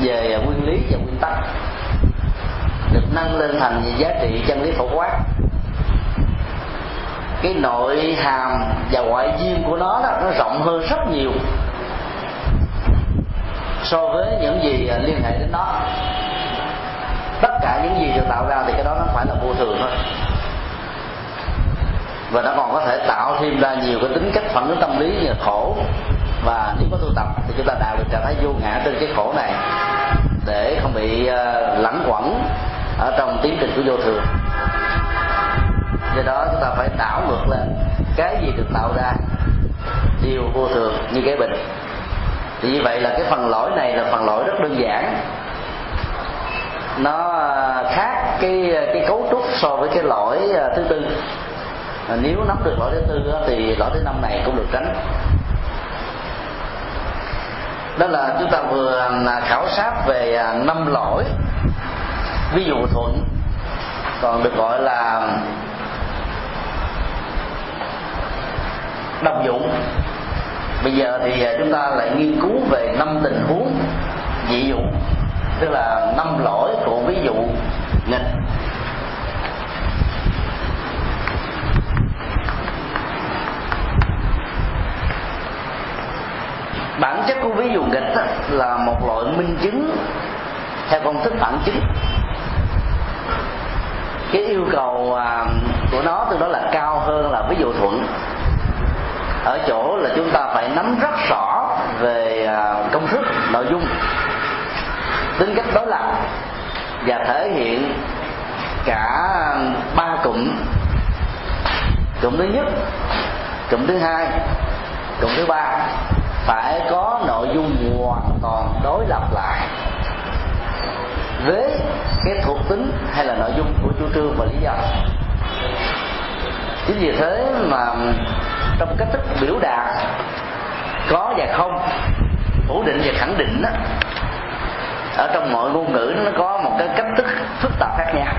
về nguyên lý và nguyên tắc. Được nâng lên thành giá trị chân lý phổ quát. Cái nội hàm và ngoại duyên của nó đó, nó rộng hơn rất nhiều so với những gì liên hệ đến nó. Tất cả những gì được tạo ra thì cái đó nó phải là vô thường thôi và nó còn có thể tạo thêm ra nhiều cái tính cách phản ứng tâm lý như là khổ. Và nếu có tu tập thì chúng ta đạt được trạng thái vô ngã trên cái khổ này để không bị lẫn lẳng quẩn ở trong tiến trình của vô thường. Do đó chúng ta phải đảo ngược lên cái gì được tạo ra điều vô thường như cái bình. Thì như vậy là cái phần lỗi này là phần lỗi rất đơn giản. Nó ờ, khác cái cái cấu trúc so với cái lỗi ờ, thứ tư nếu nắm được lỗi thứ tư thì lỗi thứ năm này cũng được tránh. Đó là chúng ta vừa à, khảo sát về à, năm lỗi. Ví dụ thuận, còn được gọi là đồng dụng bây giờ thì à, chúng ta lại nghiên cứu về năm tình huống dị dụng, tức là năm lỗi của ví dụ nghịch. Bản chất của ví dụ nghịch là một loại minh chứng theo công thức phản chứng. Cái yêu cầu à, của nó từ đó là cao hơn là ví dụ thuận. Ở chỗ là chúng ta phải nắm rất rõ về à, công thức, nội dung, tính cách đối lập và thể hiện cả ba cụm. Cụm thứ nhất, cụm thứ hai, cụm thứ ba phải có nội dung hoàn toàn đối lập lại với cái thuộc tính hay là nội dung của chủ trương và lý do. Chính vì thế mà trong cách thức biểu đạt có và không phủ định và khẳng định đó, ở trong mọi ngôn ngữ nó có một cái cách thức phức tạp khác nhau.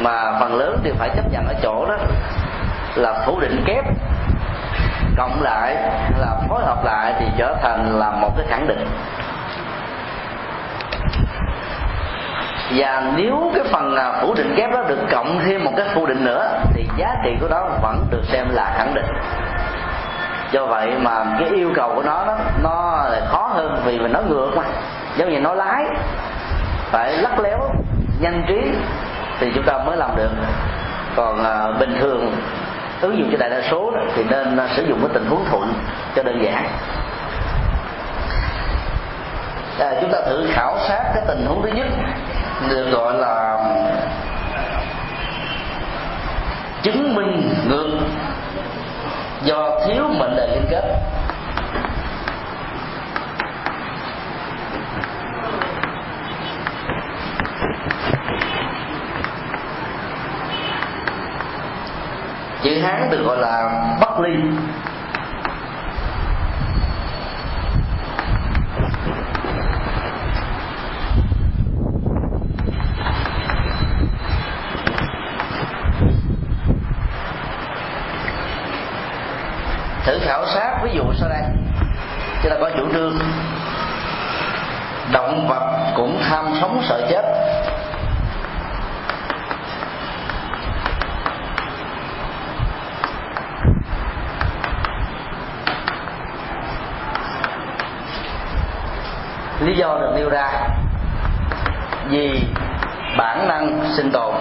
Mà phần lớn đều phải chấp nhận ở chỗ đó là phủ định kép cộng lại là phối hợp lại thì trở thành là một cái khẳng định. Và nếu cái phần à, phủ định kép đó được cộng thêm một cái phủ định nữa thì giá trị của đó vẫn được xem là khẳng định. Do vậy mà cái yêu cầu của nó đó, nó khó hơn vì mình nói ngược mà. Giống như nói lái phải lắc léo nhanh trí thì chúng ta mới làm được. Còn à, bình thường ứng dụng cho đại đa số đó, thì nên à, sử dụng cái tình huống thuận cho đơn giản. À, chúng ta thử khảo sát cái tình huống thứ nhất được gọi là chứng minh ngược do thiếu mệnh đề liên kết. Chữ hán được gọi là bắc ly. Thử khảo sát ví dụ sau đây. Chúng ta có chủ trương. Động vật cũng tham sống sợ chết. Lý do được nêu ra. Vì bản năng sinh tồn.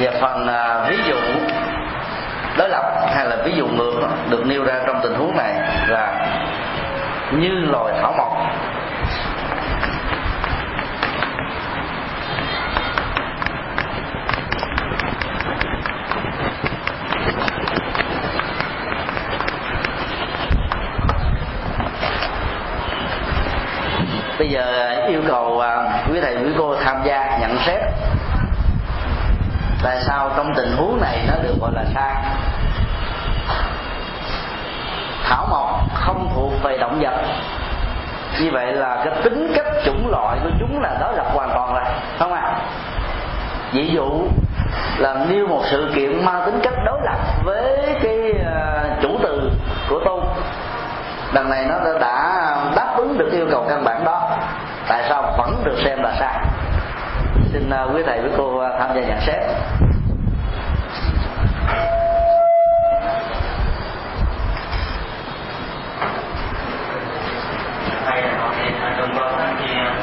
Và phần à, ví dụ đối lập hay là ví dụ ngược được nêu ra trong tình huống này là như loài thảo mộc bây giờ yêu cầu à, quý thầy, quý cô tham gia, nhận xét tại sao trong tình huống này nó được gọi là sai. Thảo mộc không thuộc về động vật. Như vậy là cái tính cách chủng loại của chúng là đối lập hoàn toàn rồi, không à ví dụ là nêu một sự kiện mang tính cách đối lập với cái à, chủ từ của tôi. Đằng này nó đã đáp ứng được yêu cầu căn bản đó vẫn được xem là sai xin uh, quý thầy với cô uh, tham gia nhận xét thầy nói thì trong con thì có mặt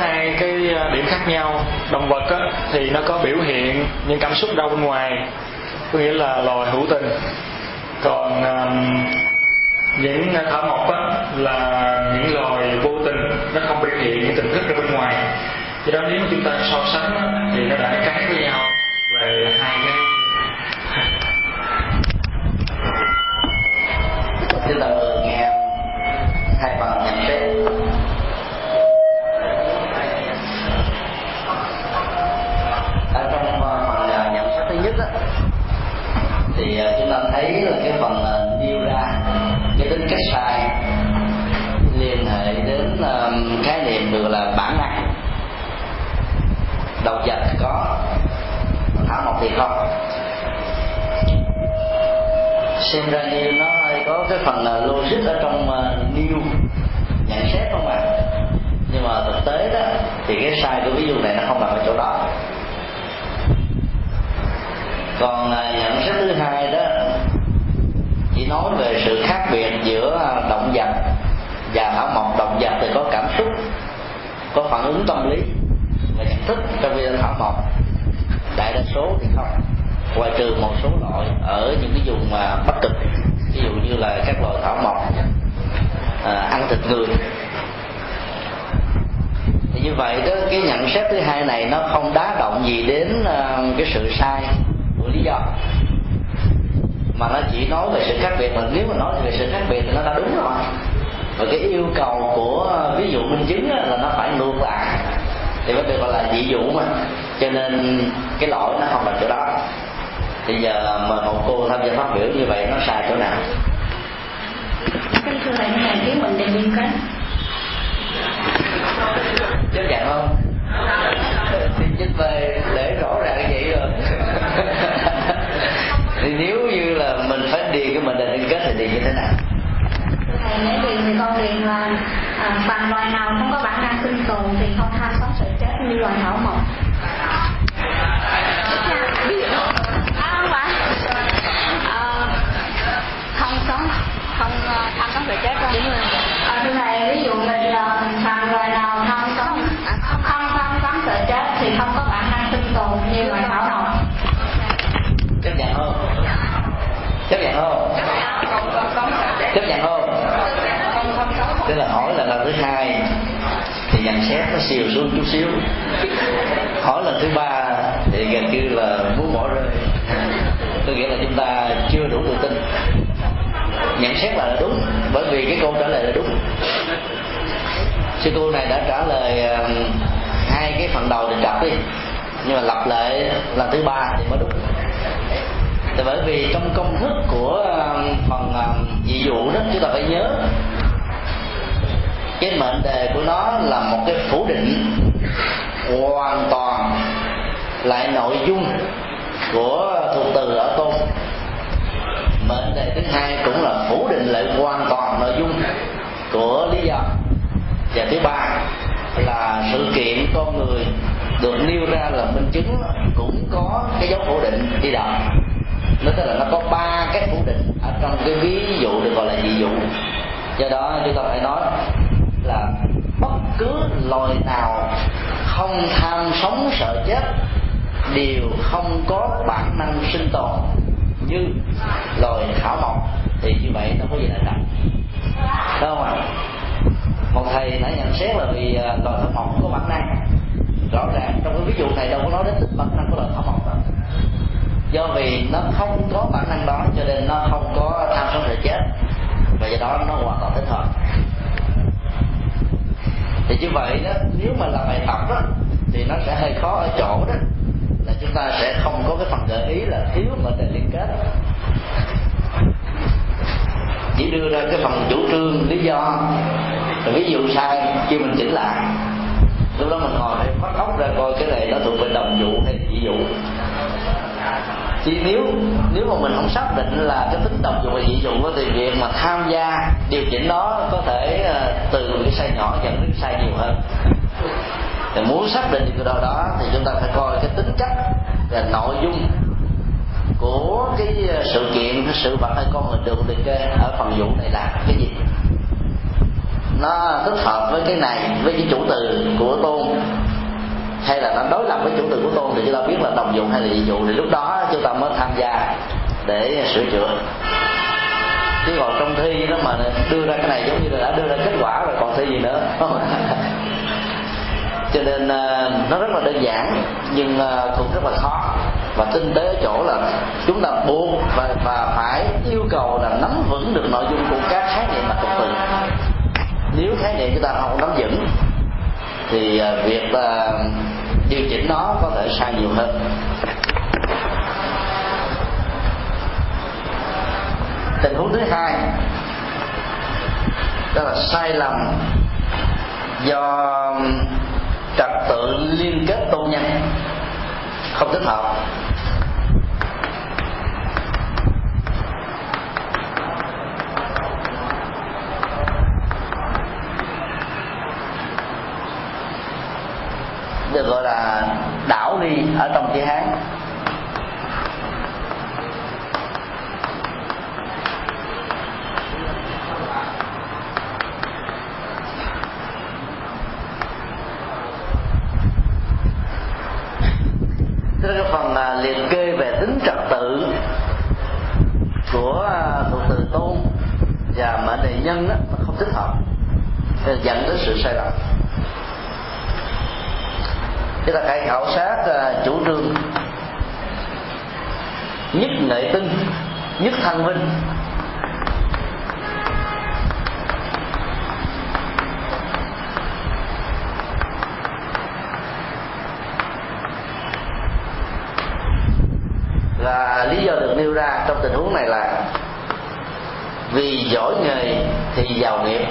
hai cái ờ, điểm khác nhau. Động vật á, thì nó có biểu hiện những cảm xúc ra bên ngoài có nghĩa là loài hữu tình. Còn um, những ờ, thảo mộc á, là những loài vô tình nó không biểu hiện những tình thức ra bên ngoài. Do đó nếu chúng ta so sánh á, thì nó đã trái với nhau về hai cái chúng ta nghe hai phần xem ra như nó có cái phần là logic ở trong à, new, nhận xét không ạ? Nhưng mà thực tế đó, thì cái sai của ví dụ này nó không nằm ở chỗ đó. Còn à, nhận xét thứ hai đó, chỉ nói về sự khác biệt giữa à, động vật và thảo mộc động vật thì có cảm xúc, có phản ứng tâm lý và nhận thức trong khi thảo mộc đại đa số thì không ngoài trừ một số loại ở những cái vùng mà bắc cực ví dụ như là các loại thảo mộc à, ăn thịt người. Thì như vậy đó cái nhận xét thứ hai này nó không đá động gì đến uh, cái sự sai của lý do. Mà nó chỉ nói về sự khác biệt mà nếu mà nói về sự khác biệt thì nó đã đúng rồi. Và cái yêu cầu của à, ví dụ minh chứng là nó phải ngược lại. Thì mới được gọi là dị dụ mà. Cho nên cái lỗi nó không là chỗ đó thì giờ mà một cô tham gia phát biểu như vậy nó sai chỗ nào Kính thưa thầy, này tiếng mình đang liên kết. chấp nhận không thì chính về để rõ ràng vậy rồi thì nếu như là mình phải điền cái mình định liên kết thì điền như thế nào thầy, nếu điền thì con điền là à, loài nào không có bản năng sinh tồn thì không tham sống sự chết như loài thảo mộc. Không tham sống sự chết đâu đúng rồi. À, thưa thầy, ví dụ mình là bằng loài nào tham sống không không tham sống sự chết thì không có bản năng sinh tồn như loài thảo mộc. chấp nhận không? Chấp nhận không? Chấp nhận không? Tức là hỏi là lần thứ hai thì nhận xét nó xìu xuống chút xíu. Hỏi lần thứ ba thì gần như là muốn bỏ rơi. Có nghĩa là chúng ta chưa đủ tự tin nhận xét là đúng, bởi vì cái câu trả lời là đúng. Sư cô này đã trả lời um, hai cái phần đầu thì trật đi, nhưng mà lặp lại lần thứ ba thì mới đúng. Thì bởi vì trong công thức của um, phần um, dị dụ đó, chúng ta phải nhớ, cái mệnh đề của nó là một cái phủ định hoàn toàn lại nội dung của thuộc từ ở tôn mệnh đề thứ hai cũng là phủ định lại hoàn toàn nội dung của lý do. Và thứ ba là sự kiện con người được nêu ra là minh chứng cũng có cái dấu phủ định đi đầu. Nó tức là nó có ba cái phủ định ở trong cái ví dụ được gọi là dị dụ. Do đó chúng ta phải nói là bất cứ loài nào không tham sống sợ chết đều không có bản năng sinh tồn như loài thảo mộc thì như vậy nó có gì là trật đúng không ạ? Một thầy đã nhận xét là vì à, loài thảo mộc có bản năng. Rõ ràng trong cái ví dụ này đâu có nói đến tính bản năng của loài thảo mộc đâu. Do vì nó không có bản năng đó cho nên nó không có tham sống sợ chết. Và do đó nó hoàn toàn thích hợp. Thì như vậy đó nếu mà là bài tập đó thì nó sẽ hơi khó ở chỗ đó là chúng ta sẽ không có cái phần gợi ý là thiếu mệnh đề liên kết. Chỉ đưa ra cái phần chủ trương, lý do. Rồi ví dụ sai, khi mình chỉnh lại, lúc đó mình ngồi để bắt ốc ra coi cái này nó thuộc về đồng vụ hay dị vụ. Chỉ nếu nếu mà mình không xác định là cái tính đồng dụng và dị dụng thì việc mà tham gia điều chỉnh đó có thể ờ, từ cái sai nhỏ dẫn đến sai nhiều hơn thì muốn xác định được điều đó thì chúng ta phải coi cái tính chất và nội dung của cái ờ, sự kiện, cái sự vật hay con người được liệt kê ở phần dụng này là cái gì. Nó thích hợp với cái này, với cái chủ từ của tôn, hay là nó đối lập với chủ từ của tôn thì chúng ta biết là đồng dụng hay là dị dụng thì lúc đó chúng ta mới tham gia để sửa chữa. Chứ còn trong thi nó mà đưa ra cái này giống như là đã đưa ra kết quả rồi, còn thi gì nữa. cho nên ờ, nó rất là đơn giản nhưng ờ, cũng rất là khó. Và tinh tế ở chỗ là chúng ta buộc và, và phải yêu cầu là nắm vững được nội dung của các khái niệm mà tục từ nếu khái niệm chúng ta không nắm vững thì ờ, việc điều chỉnh nó có thể sai nhiều hơn. Tình huống thứ hai đó là sai lầm do trật tự liên kết tôn nhân. Không thích hợp. Được gọi là đảo đi ở trong chữ hán. Tức là cái phần à, liệt kê về tính trật tự của à, thuộc từ tôn và mệnh đề nhân đó, nó không thích hợp. Dẫn đến sự sai lầm. Chúng ta hãy khảo sát à, chủ trương nhất nghệ tinh nhất thanh vinh là lý do được nêu ra trong tình huống này là vì giỏi nghề thì giàu nghiệp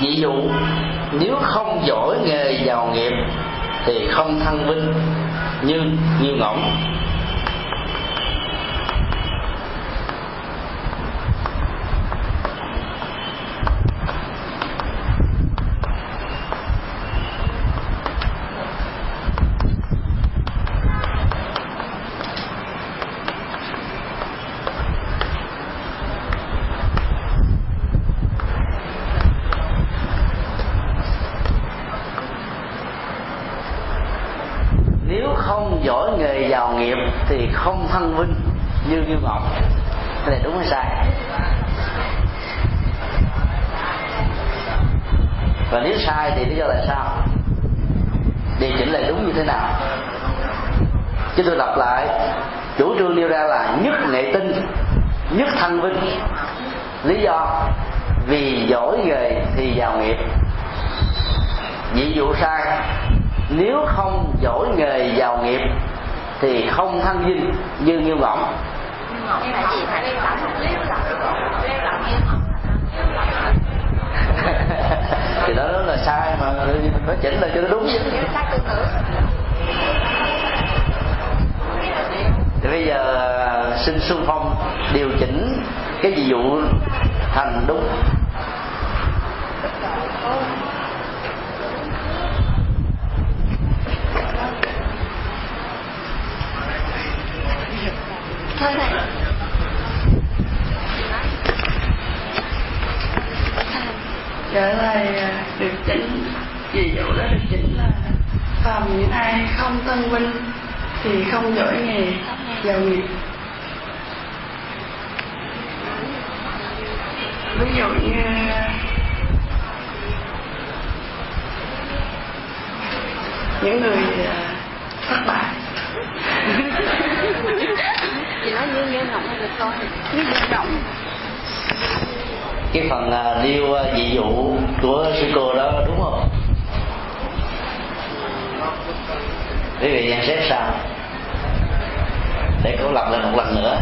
ví dụ nếu không giỏi nghề giàu nghiệp thì không thăng vinh như như ngỗng nếu không giỏi nghề giàu nghiệp thì không thăng vinh như như ngọc cái này đúng hay sai và nếu sai thì lý do là sao điều chỉnh lại đúng như thế nào chứ tôi lặp lại chủ trương nêu ra là nhất nghệ tinh nhất thanh vinh lý do vì giỏi nghề thì giàu nghiệp ví dụ sai nếu không giỏi nghề giàu nghiệp thì không thân vinh như như ngỗng thì đó là sai mà phải chỉnh lại cho nó đúng chứ thì bây giờ à, xin xung phong điều chỉnh cái ví dụ thành đúng. Thôi thầy trở lại được chỉnh ví dụ đó? Được chỉnh là phàm những ai không tân minh thì không giỏi nghề giàu nghiệp ví dụ như những người à, thất bại. Chị nói như như ngọng được thôi. Như ngọng cái phần à, nêu à, ví dụ của sư cô đó đúng không quý vị nhận xét sao? Để cô lặp lại một lần nữa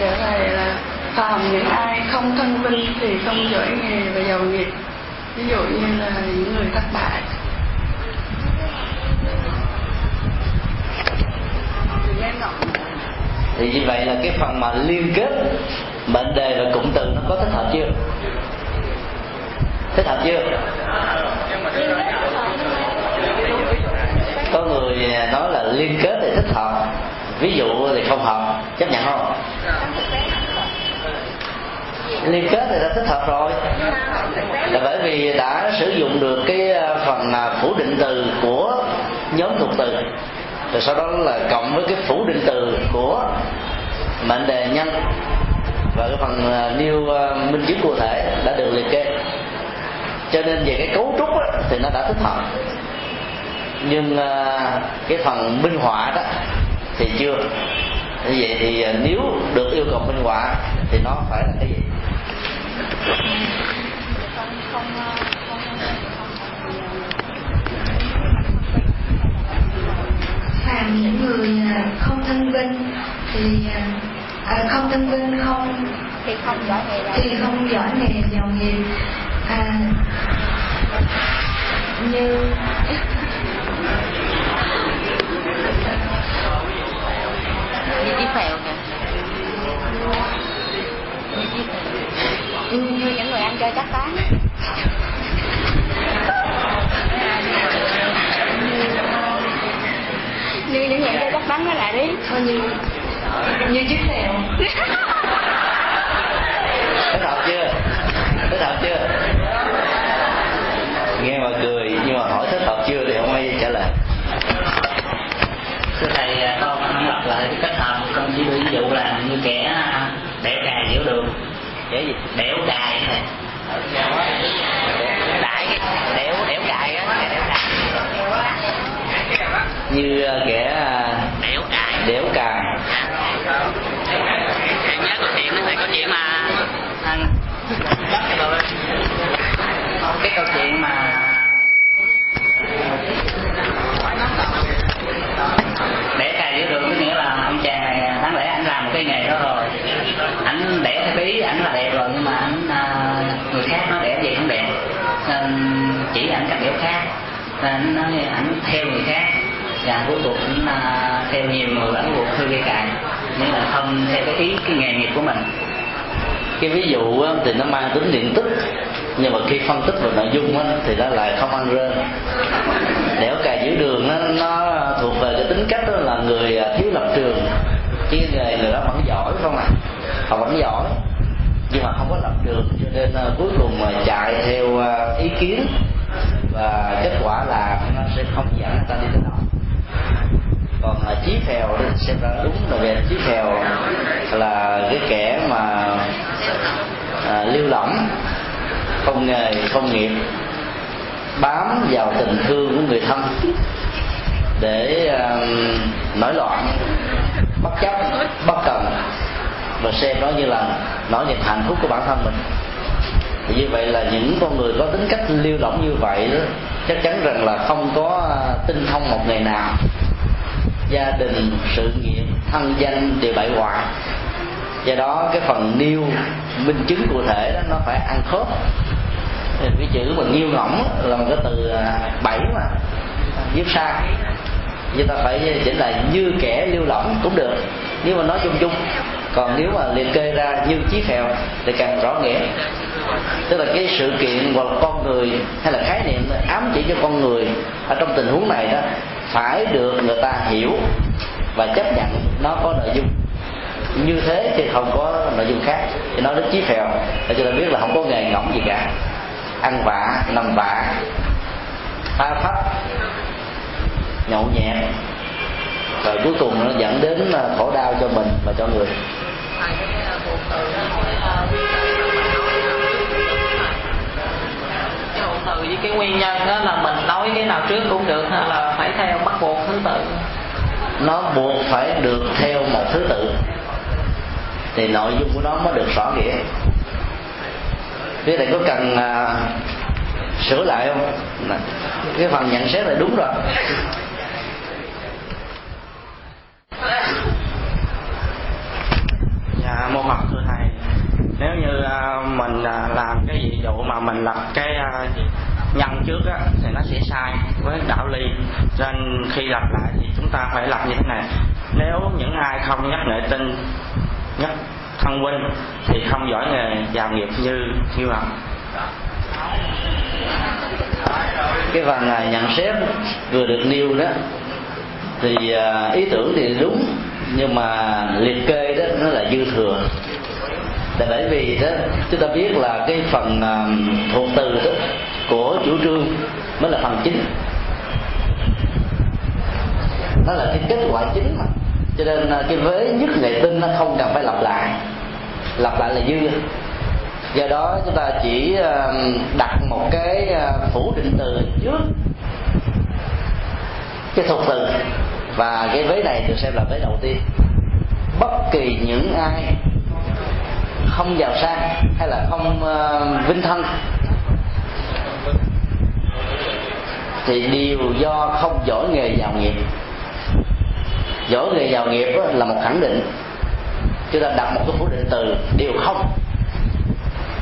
dạ thầy là phàm những ai không thân vinh thì không giỏi nghề và giàu nghiệp. Ví dụ như là những người thất bại. Thì như vậy là cái phần mà liên kết mệnh đề và cụm từ nó có thích hợp chưa thích hợp chưa? Có người nói là liên kết thì thích hợp, ví dụ thì không hợp, chấp nhận không? Liên kết thì đã thích hợp rồi. Là bởi vì đã sử dụng được cái ờ, phần à, phủ định từ của nhóm thuộc từ. Rồi sau đó là cộng với cái phủ định từ của mệnh đề nhân và cái phần à, nêu ờ, minh chứng cụ thể đã được liệt kê cho nên về cái cấu trúc đó, thì nó đã thích hợp. Nhưng à, cái phần minh họa đó thì chưa. Như vậy thì à, nếu được yêu cầu minh họa thì nó phải là cái gì? Phàm những người à, không thân vinh thì à, không thân vinh không thì không giỏi nghề giàu thì không giỏi nghề giàu nghiệp à, như như chí phèo kìa. Như phèo. Như, những người ăn chơi chắc tán. Như những người chơi chắc tán nó lại đi. Như như chiếc phèo hợp chưa? Nghe mà cười nhưng mà hỏi thích hợp chưa thì không ai trả lời. Thưa thầy con không lặp lại cái cách hợp con chỉ ví dụ là như kẻ đẻo cài giữa đường. Dễ gì? Đẻo cài thầy? Đại đẻo đẻo cài á như à, kẻ à, đẻo cài đẻo cài em nhớ câu chuyện đó thầy câu chuyện mà anh cái câu chuyện mà để cài giữa đường có nghĩa là ông chàng này à, đáng lẽ anh làm một cái nghề đó rồi. Anh đẻ theo ý anh là đẹp rồi nhưng mà anh à, người khác nó đẻ gì cũng đẹp. Nên chỉ ảnh cách đẻo khác. Nên anh nói ảnh theo người khác. Và cuối cùng ảnh à, theo nhiều người ảnh buộc thư gây cài. Nhưng là không theo cái ý cái nghề nghiệp của mình cái ví dụ á, thì nó mang tính điện tích. Nhưng mà khi phân tích về nội dung á, thì nó lại không ăn rơm. Đẻo cài giữa đường nó, nó thuộc về cái tính cách đó là người à, thiếu lập trường. Chứ nghề người đó vẫn giỏi không à? Họ vẫn giỏi nhưng mà không có lập trường. Cho nên à, cuối cùng mà chạy theo à, ý kiến và kết quả là nó sẽ không dẫn người ta đi đến đâu còn là chí phèo thì xem ra đúng là về chí phèo là cái kẻ mà à, lưu lỏng không nghề không nghiệp bám vào tình thương của người thân để uh, nổi loạn bất chấp bất cần và xem nó như là nỗi niềm hạnh phúc của bản thân mình. Thì như vậy là những con người có tính cách lưu lỏng như vậy đó chắc chắn rằng là không có uh, tinh thông một ngày nào. Gia đình sự nghiệp thân danh đều bại hoại do đó, cái phần nêu minh chứng cụ thể đó, nó phải ăn khớp. Thì cái chữ mà nghiêu ngỗng là một cái từ à, bảy mà, viết sai. Chúng ta phải chỉnh lại như kẻ lưu lỏng cũng được, nếu mà nói chung chung. Còn nếu mà liệt kê ra như chí phèo thì càng rõ nghĩa. Tức là cái sự kiện hoặc là con người hay là khái niệm ám chỉ cho con người ở trong tình huống này đó, phải được người ta hiểu và chấp nhận nó có nội dung như thế thì không có nội dung khác. Thì nói đến chí phèo để cho ta biết là không có nghề ngỗng gì cả. Ăn vạ nằm vạ phá phách nhậu nhẹt. Và cuối cùng nó dẫn đến khổ đau cho mình và cho người. Từ với cái nguyên nhân đó là mình nói cái nào trước cũng được hay là phải theo bắt buộc thứ tự? Nó buộc phải được theo một thứ tự thì nội dung của nó mới được rõ nghĩa. Cái này có cần à, sửa lại không? Cái phần nhận xét là đúng rồi. Dạ mô học thưa thầy. Nếu như uh, mình uh, làm cái gì vụ mà mình lập cái uh, nhân trước á, thì nó sẽ sai với đạo ly nên khi lập lại thì chúng ta phải lập như thế này. Nếu những ai không nhắc nghệ tinh nhất, thân huynh, thì không giỏi nghề giàu nghiệp như như vậy cái phần này nhận xét vừa được nêu đó, thì à, ý tưởng thì đúng, nhưng mà liệt kê đó, nó là dư thừa. Là bởi vì đó, chúng ta biết là cái phần à, thuộc từ đó của chủ trương mới là phần chính. Nó là cái kết quả chính mà. Cho nên à, cái vế nhất nghệ tinh nó không cần phải lặp lại lặp lại là dư. Do đó chúng ta chỉ ờ, đặt một cái ờ, phủ định từ trước cái thuộc từ và cái vế này được xem là vế đầu tiên. Bất kỳ những ai không giàu sang hay là không uh, vinh thân thì đều do không giỏi nghề giàu nghiệp. Giỏi nghề giàu nghiệp là một khẳng định. Chúng ta đặt một cái phủ định từ đều không,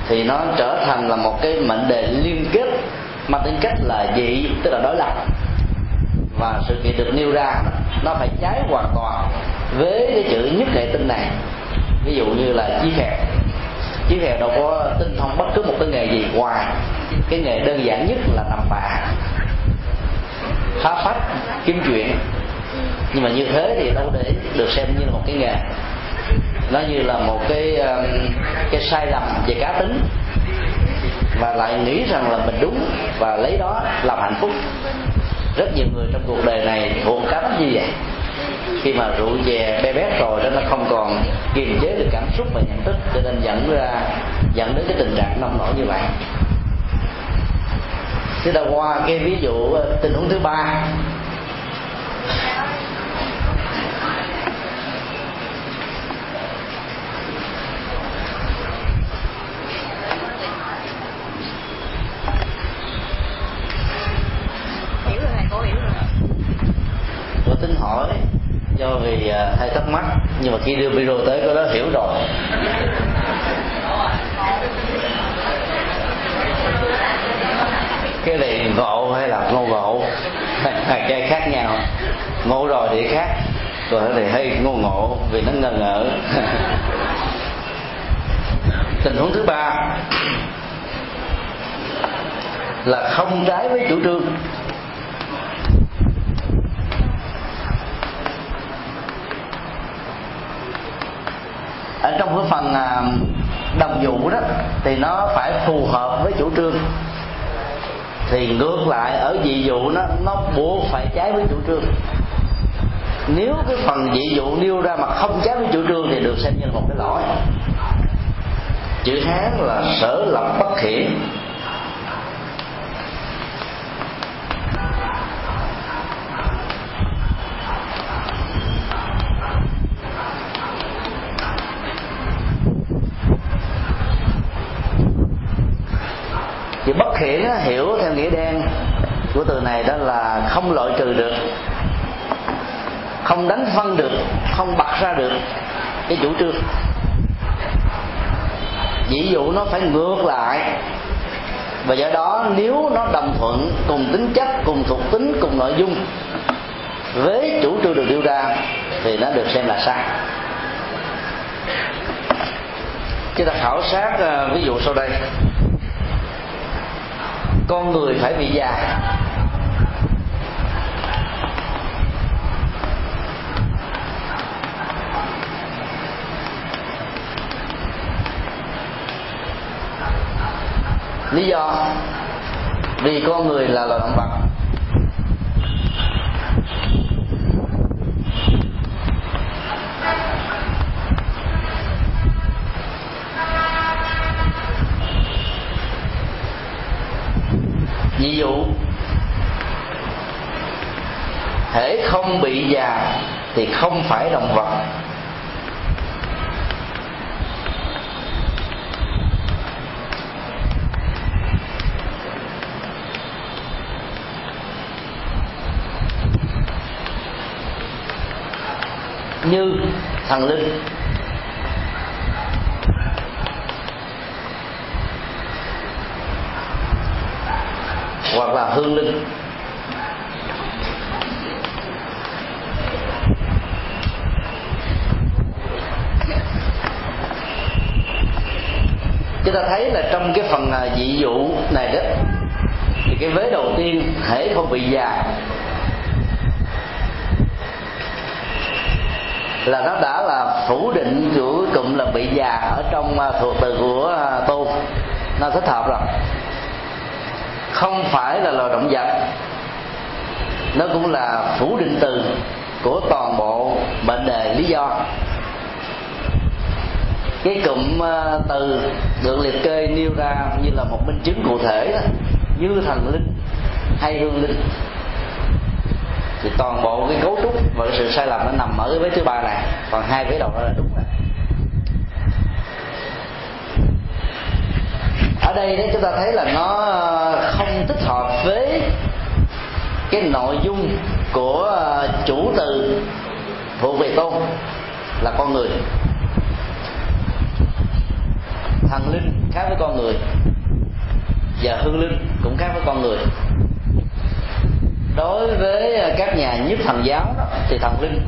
thì nó trở thành là một cái mệnh đề liên kết mà tính cách là dị, tức là đối lập. Và sự kiện được nêu ra, nó phải trái hoàn toàn với cái chữ nhất hệ tinh này. Ví dụ như là chí hẹp chí hẹp đâu có tinh thông bất cứ một cái nghề gì ngoài cái nghề đơn giản nhất là nằm bạ phá phách, kiếm chuyện. Nhưng mà như thế thì đâu để được xem như là một cái nghề nó như là một cái um, cái sai lầm về cá tính. Và lại nghĩ rằng là mình đúng và lấy đó làm hạnh phúc. Rất nhiều người trong cuộc đời này thuộc cá tính như vậy? Khi mà rượu chè bé bét rồi đó, nó không còn kiềm chế được cảm xúc và nhận thức, cho nên dẫn ra, dẫn đến cái tình trạng nông nổi như vậy. Thế ta qua cái ví dụ uh, tình huống thứ ba hiểu rồi thầy cô hiểu rồi tôi tính hỏi. Do vì uh, hay thắc mắc nhưng mà khi đưa video tới có đó hiểu rồi. Cái này ngộ hay là ngô ngộ? Hai cái khác nhau. Ngộ rồi thì khác. Còn thì hay ngô ngộ vì nó ngờ ngỡ. Tình huống thứ ba là không trái với chủ trương. Ở trong cái phần à, đồng vụ đó, thì nó phải phù hợp với chủ trương. Thì ngược lại, ở dị dụ nó nó buộc phải trái với chủ trương. Nếu cái phần dị dụ nêu ra mà không trái với chủ trương thì được xem như là một cái lỗi. Chữ hán là sở lập bất khiển vì bất kể hiểu theo nghĩa đen của từ này đó là không loại trừ được, không đánh phân được, không bật ra được cái chủ trương. Ví dụ nó phải ngược lại. Và do đó nếu nó đồng thuận cùng tính chất, cùng thuộc tính, cùng nội dung với chủ trương được đưa ra thì nó được xem là sai. Chúng ta khảo sát ờ, ví dụ sau đây con người phải bị già. Lý do vì con người là loài động vật ví dụ thể không bị già thì không phải động vật như thần linh hoặc là hương linh chúng ta thấy là trong cái phần à, dị dụ này đó thì cái vế đầu tiên thể không bị già là nó đã là phủ định của cụm là bị già ở trong à, thuộc từ của à, tôn nó thích hợp rồi. Không phải là loài động vật. Nó cũng là phủ định từ của toàn bộ bệnh đề lý do. Cái cụm ờ, từ được liệt kê nêu ra như là một minh chứng cụ thể đó, như thần linh hay hương linh. Thì toàn bộ cái cấu trúc và cái sự sai lầm nó nằm ở cái vế thứ ba này. Còn hai vế đầu đó là đúng rồi ở đây đấy chúng ta thấy là nó ờ, không thích hợp với cái nội dung của ờ, chủ từ thuộc về tôn là con người. Thần linh khác với con người và hương linh cũng khác với con người. Đối với ờ, các nhà nhiếp thần giáo đó, thì thần linh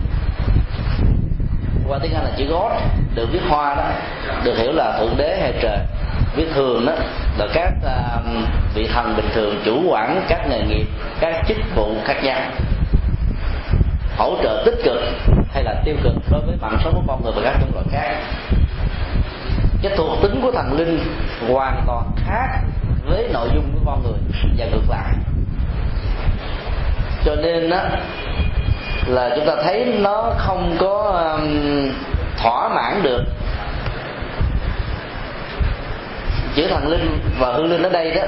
qua tiếng anh là chữ God được viết hoa đó được hiểu là thượng đế hay trời viết thường đó là các uh, vị thần bình thường chủ quản các nghề nghiệp các chức vụ khác nhau. Hỗ trợ tích cực hay là tiêu cực đối với mạng sống của con người và các chủng loại khác. Cái thuộc tính của thần linh hoàn toàn khác với nội dung của con người và ngược lại. Cho nên đó là chúng ta thấy nó không có um, thỏa mãn được chữ thần linh và hương linh ở đây đó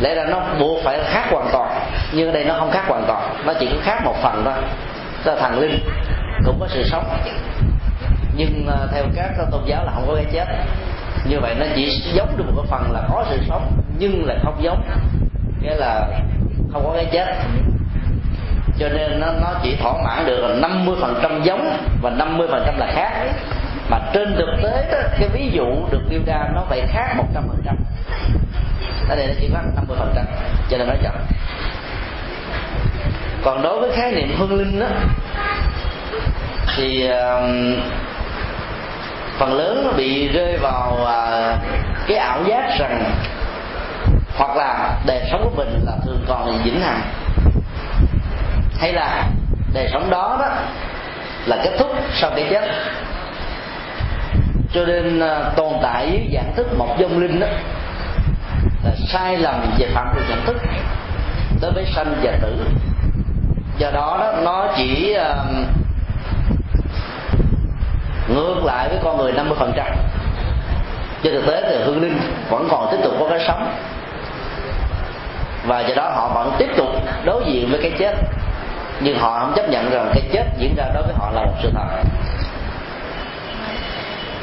lẽ ra nó buộc phải khác hoàn toàn nhưng ở đây nó không khác hoàn toàn nó chỉ có khác một phần thôi. Tức là thần linh cũng có sự sống. Nhưng à, theo các tôn giáo là không có cái chết. Như vậy nó chỉ giống được một cái phần là có sự sống nhưng là không giống. Nghĩa là không có cái chết. Cho nên nó, nó chỉ thỏa mãn được là 50% giống và 50% là khác mà trên thực tế đó, cái ví dụ được đưa ra nó phải khác 100% ở đây nó chỉ khoảng năm mươi phần trăm, cho nên nói chậm. Còn đối với khái niệm hương linh đó thì uh, phần lớn nó bị rơi vào uh, cái ảo giác rằng hoặc là đời sống của mình là thường còn vĩnh hằng. Hay là đời sống đó đó là kết thúc sau cái chết cho nên à, tồn tại với dạng thức một dông linh đó là sai lầm về phạm vi nhận thức đối với sanh và tử. Do đó đó nó chỉ uh, ngược lại với con người 50% phần trăm. Trên thực tế thì hương linh vẫn còn tiếp tục có cái sống. Và do đó họ vẫn tiếp tục đối diện với cái chết. Nhưng họ không chấp nhận rằng cái chết diễn ra đối với họ là một sự thật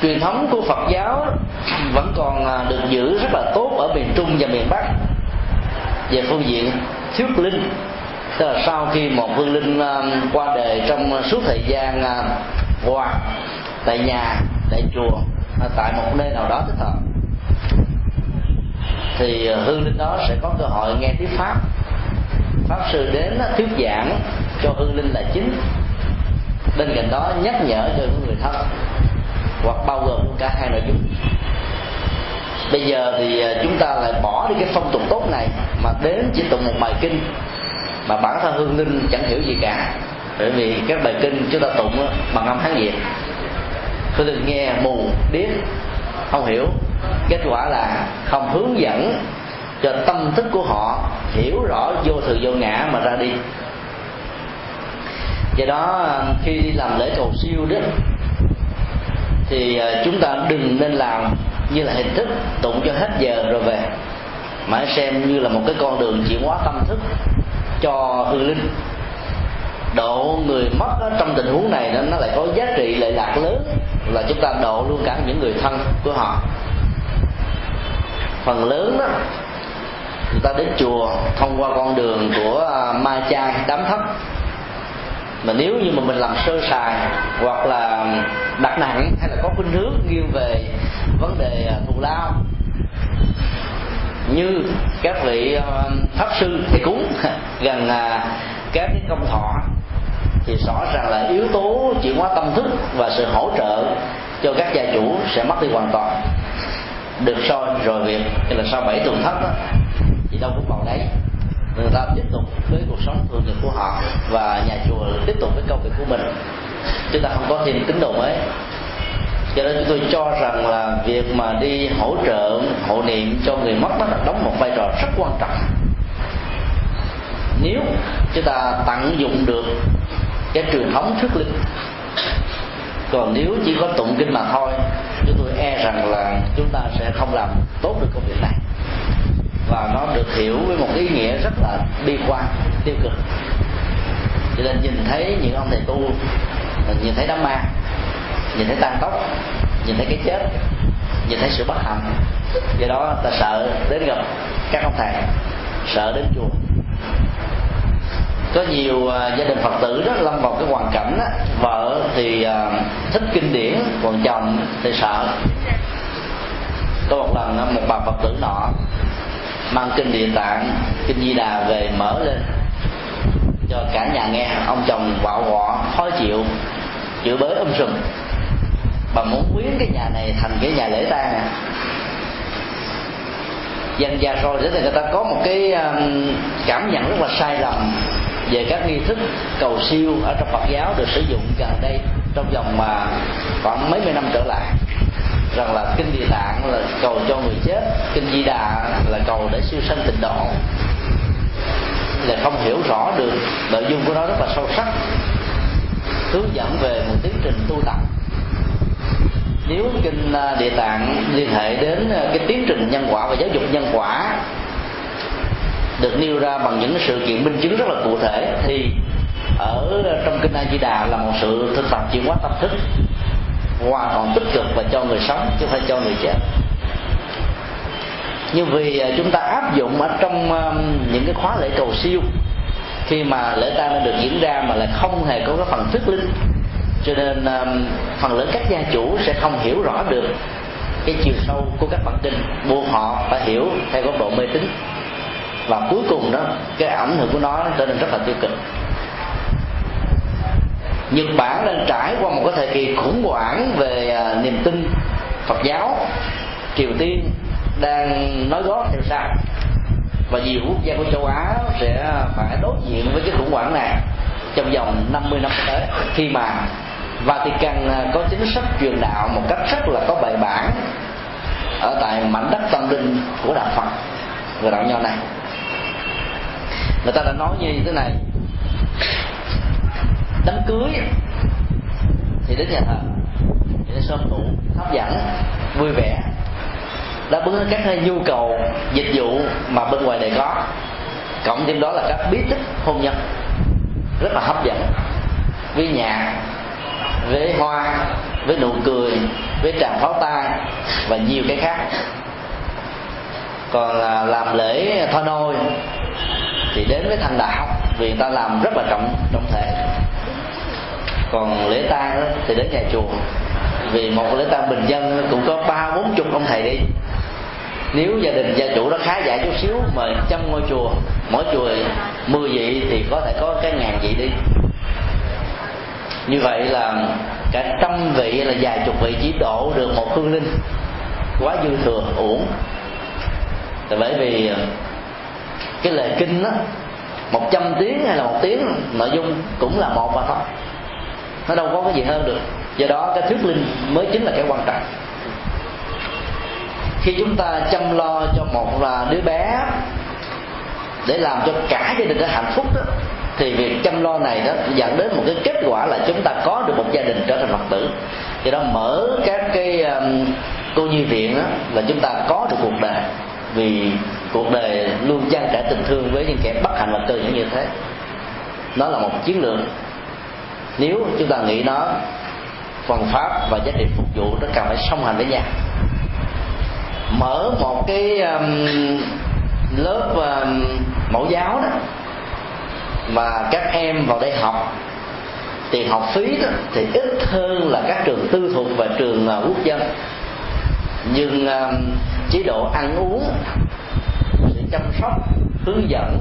truyền thống của Phật giáo vẫn còn à, được giữ rất là tốt ở miền Trung và miền Bắc. Về phương diện thuyết linh, tức là sau khi một hương linh à, qua đời trong suốt thời gian à, qua tại nhà, tại chùa tại một nơi nào đó thích hợp, thì hương linh đó sẽ có cơ hội nghe thuyết pháp. Pháp sư đến thuyết giảng cho hương linh là chính. Bên cạnh đó nhắc nhở cho những người thân hoặc bao gồm cả hai nội dung. Bây giờ thì à, chúng ta lại bỏ đi cái phong tục tốt này mà đến chỉ tụng một bài kinh mà bản thân hương linh chẳng hiểu gì cả. Bởi vì các bài kinh chúng ta tụng bằng âm hán việt. Hương linh nghe mù, điếc, không hiểu. Kết quả là không hướng dẫn cho tâm thức của họ hiểu rõ vô thường vô ngã mà ra đi. Do đó à, khi đi làm lễ cầu siêu đó thì ờ, chúng ta đừng nên làm như là hình thức tụng cho hết giờ rồi về mà xem như là một cái con đường chuyển hóa tâm thức cho hư linh. Độ người mất đó, trong tình huống này nó, lại có giá trị lệ lạc lớn là chúng ta độ luôn cả những người thân của họ. Phần lớn đó người ta đến chùa thông qua con đường của ờ, ma chay đám thấp mà nếu như mà mình làm sơ sài hoặc là đặt nặng hay là có khuynh hướng nghiêng về vấn đề à, thù lao như các vị à, pháp sư thầy cúng gần à, các cái công thọ thì rõ ràng là yếu tố chuyển hóa tâm thức và sự hỗ trợ cho các gia chủ sẽ mất đi hoàn toàn. Được soi rồi việc là sau bảy tuần thất đó, thì đâu cũng vào đấy người ta tiếp tục với cuộc sống thường nhật của họ và nhà chùa tiếp tục với công việc của mình. Chúng ta không có thêm tín đồ mới. Cho nên chúng tôi cho rằng là việc mà đi hỗ trợ, hộ niệm cho người mất đó là đóng một vai trò rất quan trọng. Nếu chúng ta tận dụng được cái truyền thống thuyết linh còn nếu chỉ có tụng kinh mà thôi, chúng tôi e rằng là chúng ta sẽ không làm tốt được công việc này và nó được hiểu với một ý nghĩa rất là bi quan tiêu cực. Cho nên nhìn thấy những ông thầy tu nhìn thấy đám ma nhìn thấy tan tóc nhìn thấy cái chết nhìn thấy sự bất hạnh do đó ta sợ đến gặp các ông thầy sợ đến chùa. Có nhiều uh, gia đình phật tử đó lâm vào cái hoàn cảnh đó, vợ thì uh, thích kinh điển còn chồng thì sợ. Có một lần một bà phật tử nọ mang kinh địa tạng, kinh di đà về mở lên. Cho cả nhà nghe, ông chồng quạo quọ khó chịu chịu bới um sùm. Bà muốn biến cái nhà này thành cái nhà lễ tang à dân gia rồi để người ta có một cái um, cảm nhận rất là sai lầm về các nghi thức cầu siêu ở trong Phật giáo được sử dụng gần đây trong vòng mà khoảng mấy mươi năm trở lại rằng là kinh địa tạng là cầu cho người chết, kinh di đà là cầu để siêu sanh tịnh độ. Là không hiểu rõ được nội dung của nó rất là sâu sắc, hướng dẫn về một tiến trình tu tập. Nếu kinh à, địa tạng liên hệ đến à, cái tiến trình nhân quả và giáo dục nhân quả được nêu ra bằng những sự kiện minh chứng rất là cụ thể, thì ở trong kinh A Di Đà là một sự thực tập chuyển hóa tâm thức hoàn toàn tích cực và cho người sống, chứ không phải cho người chết. Nhưng vì à, chúng ta áp dụng ở trong à, những cái khóa lễ cầu siêu, khi mà lễ tang được diễn ra mà lại không hề có cái phần thuyết linh, cho nên à, phần lớn các gia chủ sẽ không hiểu rõ được cái chiều sâu của các bản kinh buộc họ phải hiểu theo góc độ mê tín. Và cuối cùng đó, cái ảnh hưởng của nó trở nên rất là tiêu cực. Nhật Bản đang trải qua một cái thời kỳ khủng hoảng về à, niềm tin Phật giáo. Triều Tiên đang nói gót theo sau. Và nhiều quốc gia của châu Á sẽ phải đối diện với cái khủng hoảng này trong vòng 50 năm tới. Khi mà Vatican à, có chính sách truyền đạo một cách rất là có bài bản ở tại mảnh đất tâm linh của đạo Phật và đạo nho này. Người ta đã nói như thế này đám cưới. Thì đến nhà thờ, thì nó sớm tụ hấp dẫn, vui vẻ, đáp ứng các nhu cầu, dịch vụ mà bên ngoài này có. Cộng thêm đó là các bí tích hôn nhân, rất là hấp dẫn. Với nhạc với hoa, với nụ cười, với tràng pháo tay và nhiều cái khác. Còn là làm lễ thoa nôi, thì đến với thành đạo vì người ta làm rất là trọng trọng thể còn lễ tang đó, thì đến nhà chùa. Vì một lễ tang bình dân cũng có ba bốn chục ông thầy đi. Nếu gia đình gia chủ đó khá giả chút xíu mời trăm ngôi chùa mỗi chùa mười vị thì có thể có cái ngàn vị đi. Như vậy là cả trăm vị là vài chục vị chỉ đổ được một hương linh. Quá dư thừa uổng. Tại bởi vì ờ, cái lời kinh đó một trăm tiếng hay là một tiếng nội dung cũng là một mà thôi nó đâu có cái gì hơn được. Do đó cái thuyết linh mới chính là cái quan trọng. Khi chúng ta chăm lo cho một là đứa bé để làm cho cả gia đình nó hạnh phúc đó thì việc chăm lo này đó dẫn đến một cái kết quả là chúng ta có được một gia đình trở thành phật tử. Do đó mở các cái um, cô nhi viện đó là chúng ta có được cuộc đời. Vì cuộc đời luôn trang trải tình thương với những kẻ bất hạnh và cơ những như thế. Nó là một chiến lược nếu chúng ta nghĩ nó phần pháp và giá trị phục vụ nó cần phải song hành với nhau. Mở một cái um, lớp um, mẫu giáo đó mà các em vào đây học tiền học phí đó thì ít hơn là các trường tư thục và trường uh, quốc dân. Nhưng um, chế độ ăn uống sự chăm sóc hướng dẫn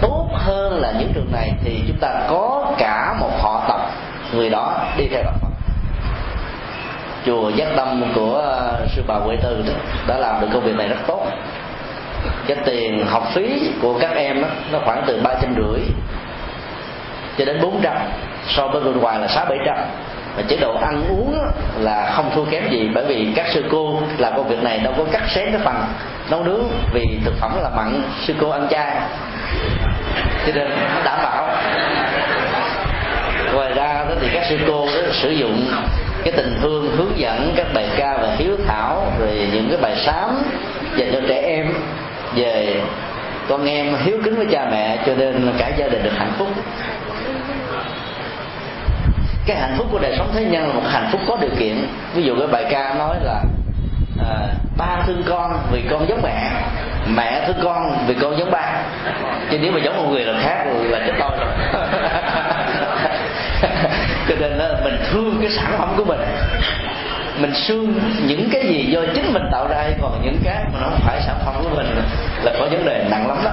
tốt hơn là những trường này thì chúng ta có cả một họ tập người đó đi theo đạo Phật. Chùa giác tâm của ờ, sư bà Huệ tư đó, đã làm được công việc này rất tốt. Cái tiền học phí của các em đó, nó khoảng từ ba trăm rưỡi cho đến bốn trăm so với bên ngoài là sáu bảy trăm. Và chế độ ăn uống là không thua kém gì bởi vì các sư cô làm công việc này đâu có cắt xén cái phần nấu nướng vì thực phẩm là mặn sư cô ăn chay cho nên nó đảm bảo. Ngoài ra đó thì các sư cô đó sử dụng cái tình thương hướng dẫn các bài ca và hiếu thảo rồi những cái bài sám dành cho trẻ em về con em hiếu kính với cha mẹ cho nên cả gia đình được hạnh phúc. Cái hạnh phúc của đời sống thế nhân là một hạnh phúc có điều kiện. Ví dụ cái bài ca nói là à, ba thương con vì con giống mẹ mẹ thứ con, vì con giống ba. Chứ nếu mà giống một người là khác là chết tôi rồi. Cho nên là mình thương cái sản phẩm của mình. Mình xương những cái gì do chính mình tạo ra hay còn những cái mà nó không phải sản phẩm của mình là có vấn đề nặng lắm đó.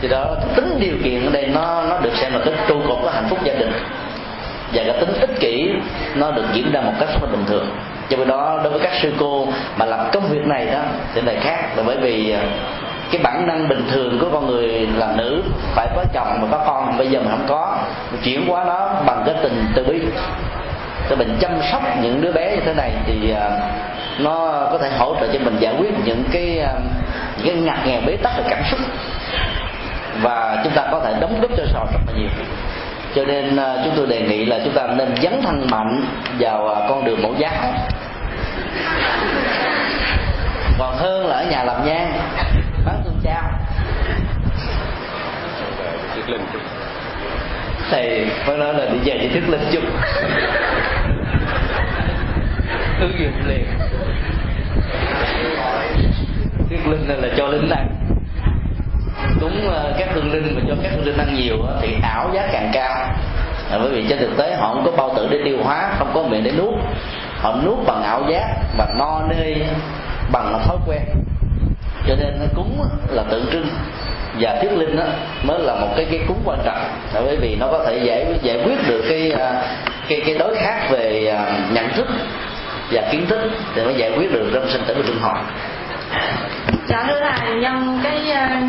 Thì đó, tính điều kiện ở đây nó nó được xem là cái trụ cột của hạnh phúc gia đình. Và cái tính ích kỷ nó được diễn ra một cách rất là bình thường do đó, đối với các sư cô mà làm công việc này đó, thì này khác. Là bởi vì ờ, cái bản năng bình thường của con người là nữ, phải có chồng mà có con, bây giờ mà không có chuyển hóa nó bằng cái tình từ bi. Cho mình chăm sóc những đứa bé như thế này thì ờ, nó có thể hỗ trợ cho mình giải quyết những cái ờ, những cái ngặt nghèo bế tắc về cảm xúc. Và chúng ta có thể đóng góp cho xã hội rất là nhiều cho nên uh, chúng tôi đề nghị là chúng ta nên dấn thân mạnh vào uh, con đường mẫu giáo. Còn hơn là ở nhà làm nhang bán tương trao thầy mới nói là đi về chỉ thức lên chung. Ứng dụng liền. Thuyết linh là cho linh ăn cúng ờ, các hương linh và cho các hương linh ăn nhiều thì ảo giá càng cao. Là bởi vì trên thực tế họ không có bao tử để tiêu hóa, không có miệng để nuốt. Họ nuốt bằng ảo giác và no nê, bằng thói quen. Cho nên nó cúng là tượng trưng. Và thuyết linh đó mới là một cái cái cúng quan trọng. Là bởi vì nó có thể giải giải quyết được cái à, cái cái đối khác về à, nhận thức và kiến thức thì mới giải quyết được trong sinh tử và luân hồi dạ thưa thầy, nhân cái à,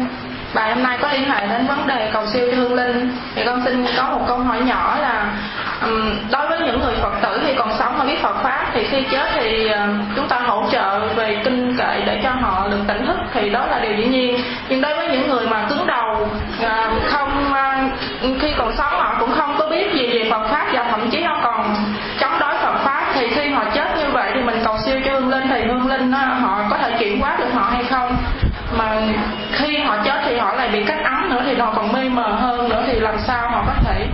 bài hôm nay có liên hệ đến vấn đề cầu siêu cho hương linh. Thì con xin có một câu hỏi nhỏ là đối với những người phật tử thì còn sống mà biết phật pháp thì khi chết thì ờ, chúng ta hỗ trợ về kinh kệ để cho họ được tỉnh thức thì đó là điều dĩ nhiên. Nhưng đối với những người mà cứng đầu ờ, không ờ, khi còn sống họ cũng không có biết gì về phật pháp và thậm chí họ còn chống đối phật pháp. Thì khi họ chết như vậy thì mình cầu siêu cho hương linh thì hương linh họ có thể chuyển hóa được họ hay không mà khi họ chết thì họ lại bị cách ấm nữa thì họ còn mê mờ hơn nữa thì làm sao họ có thể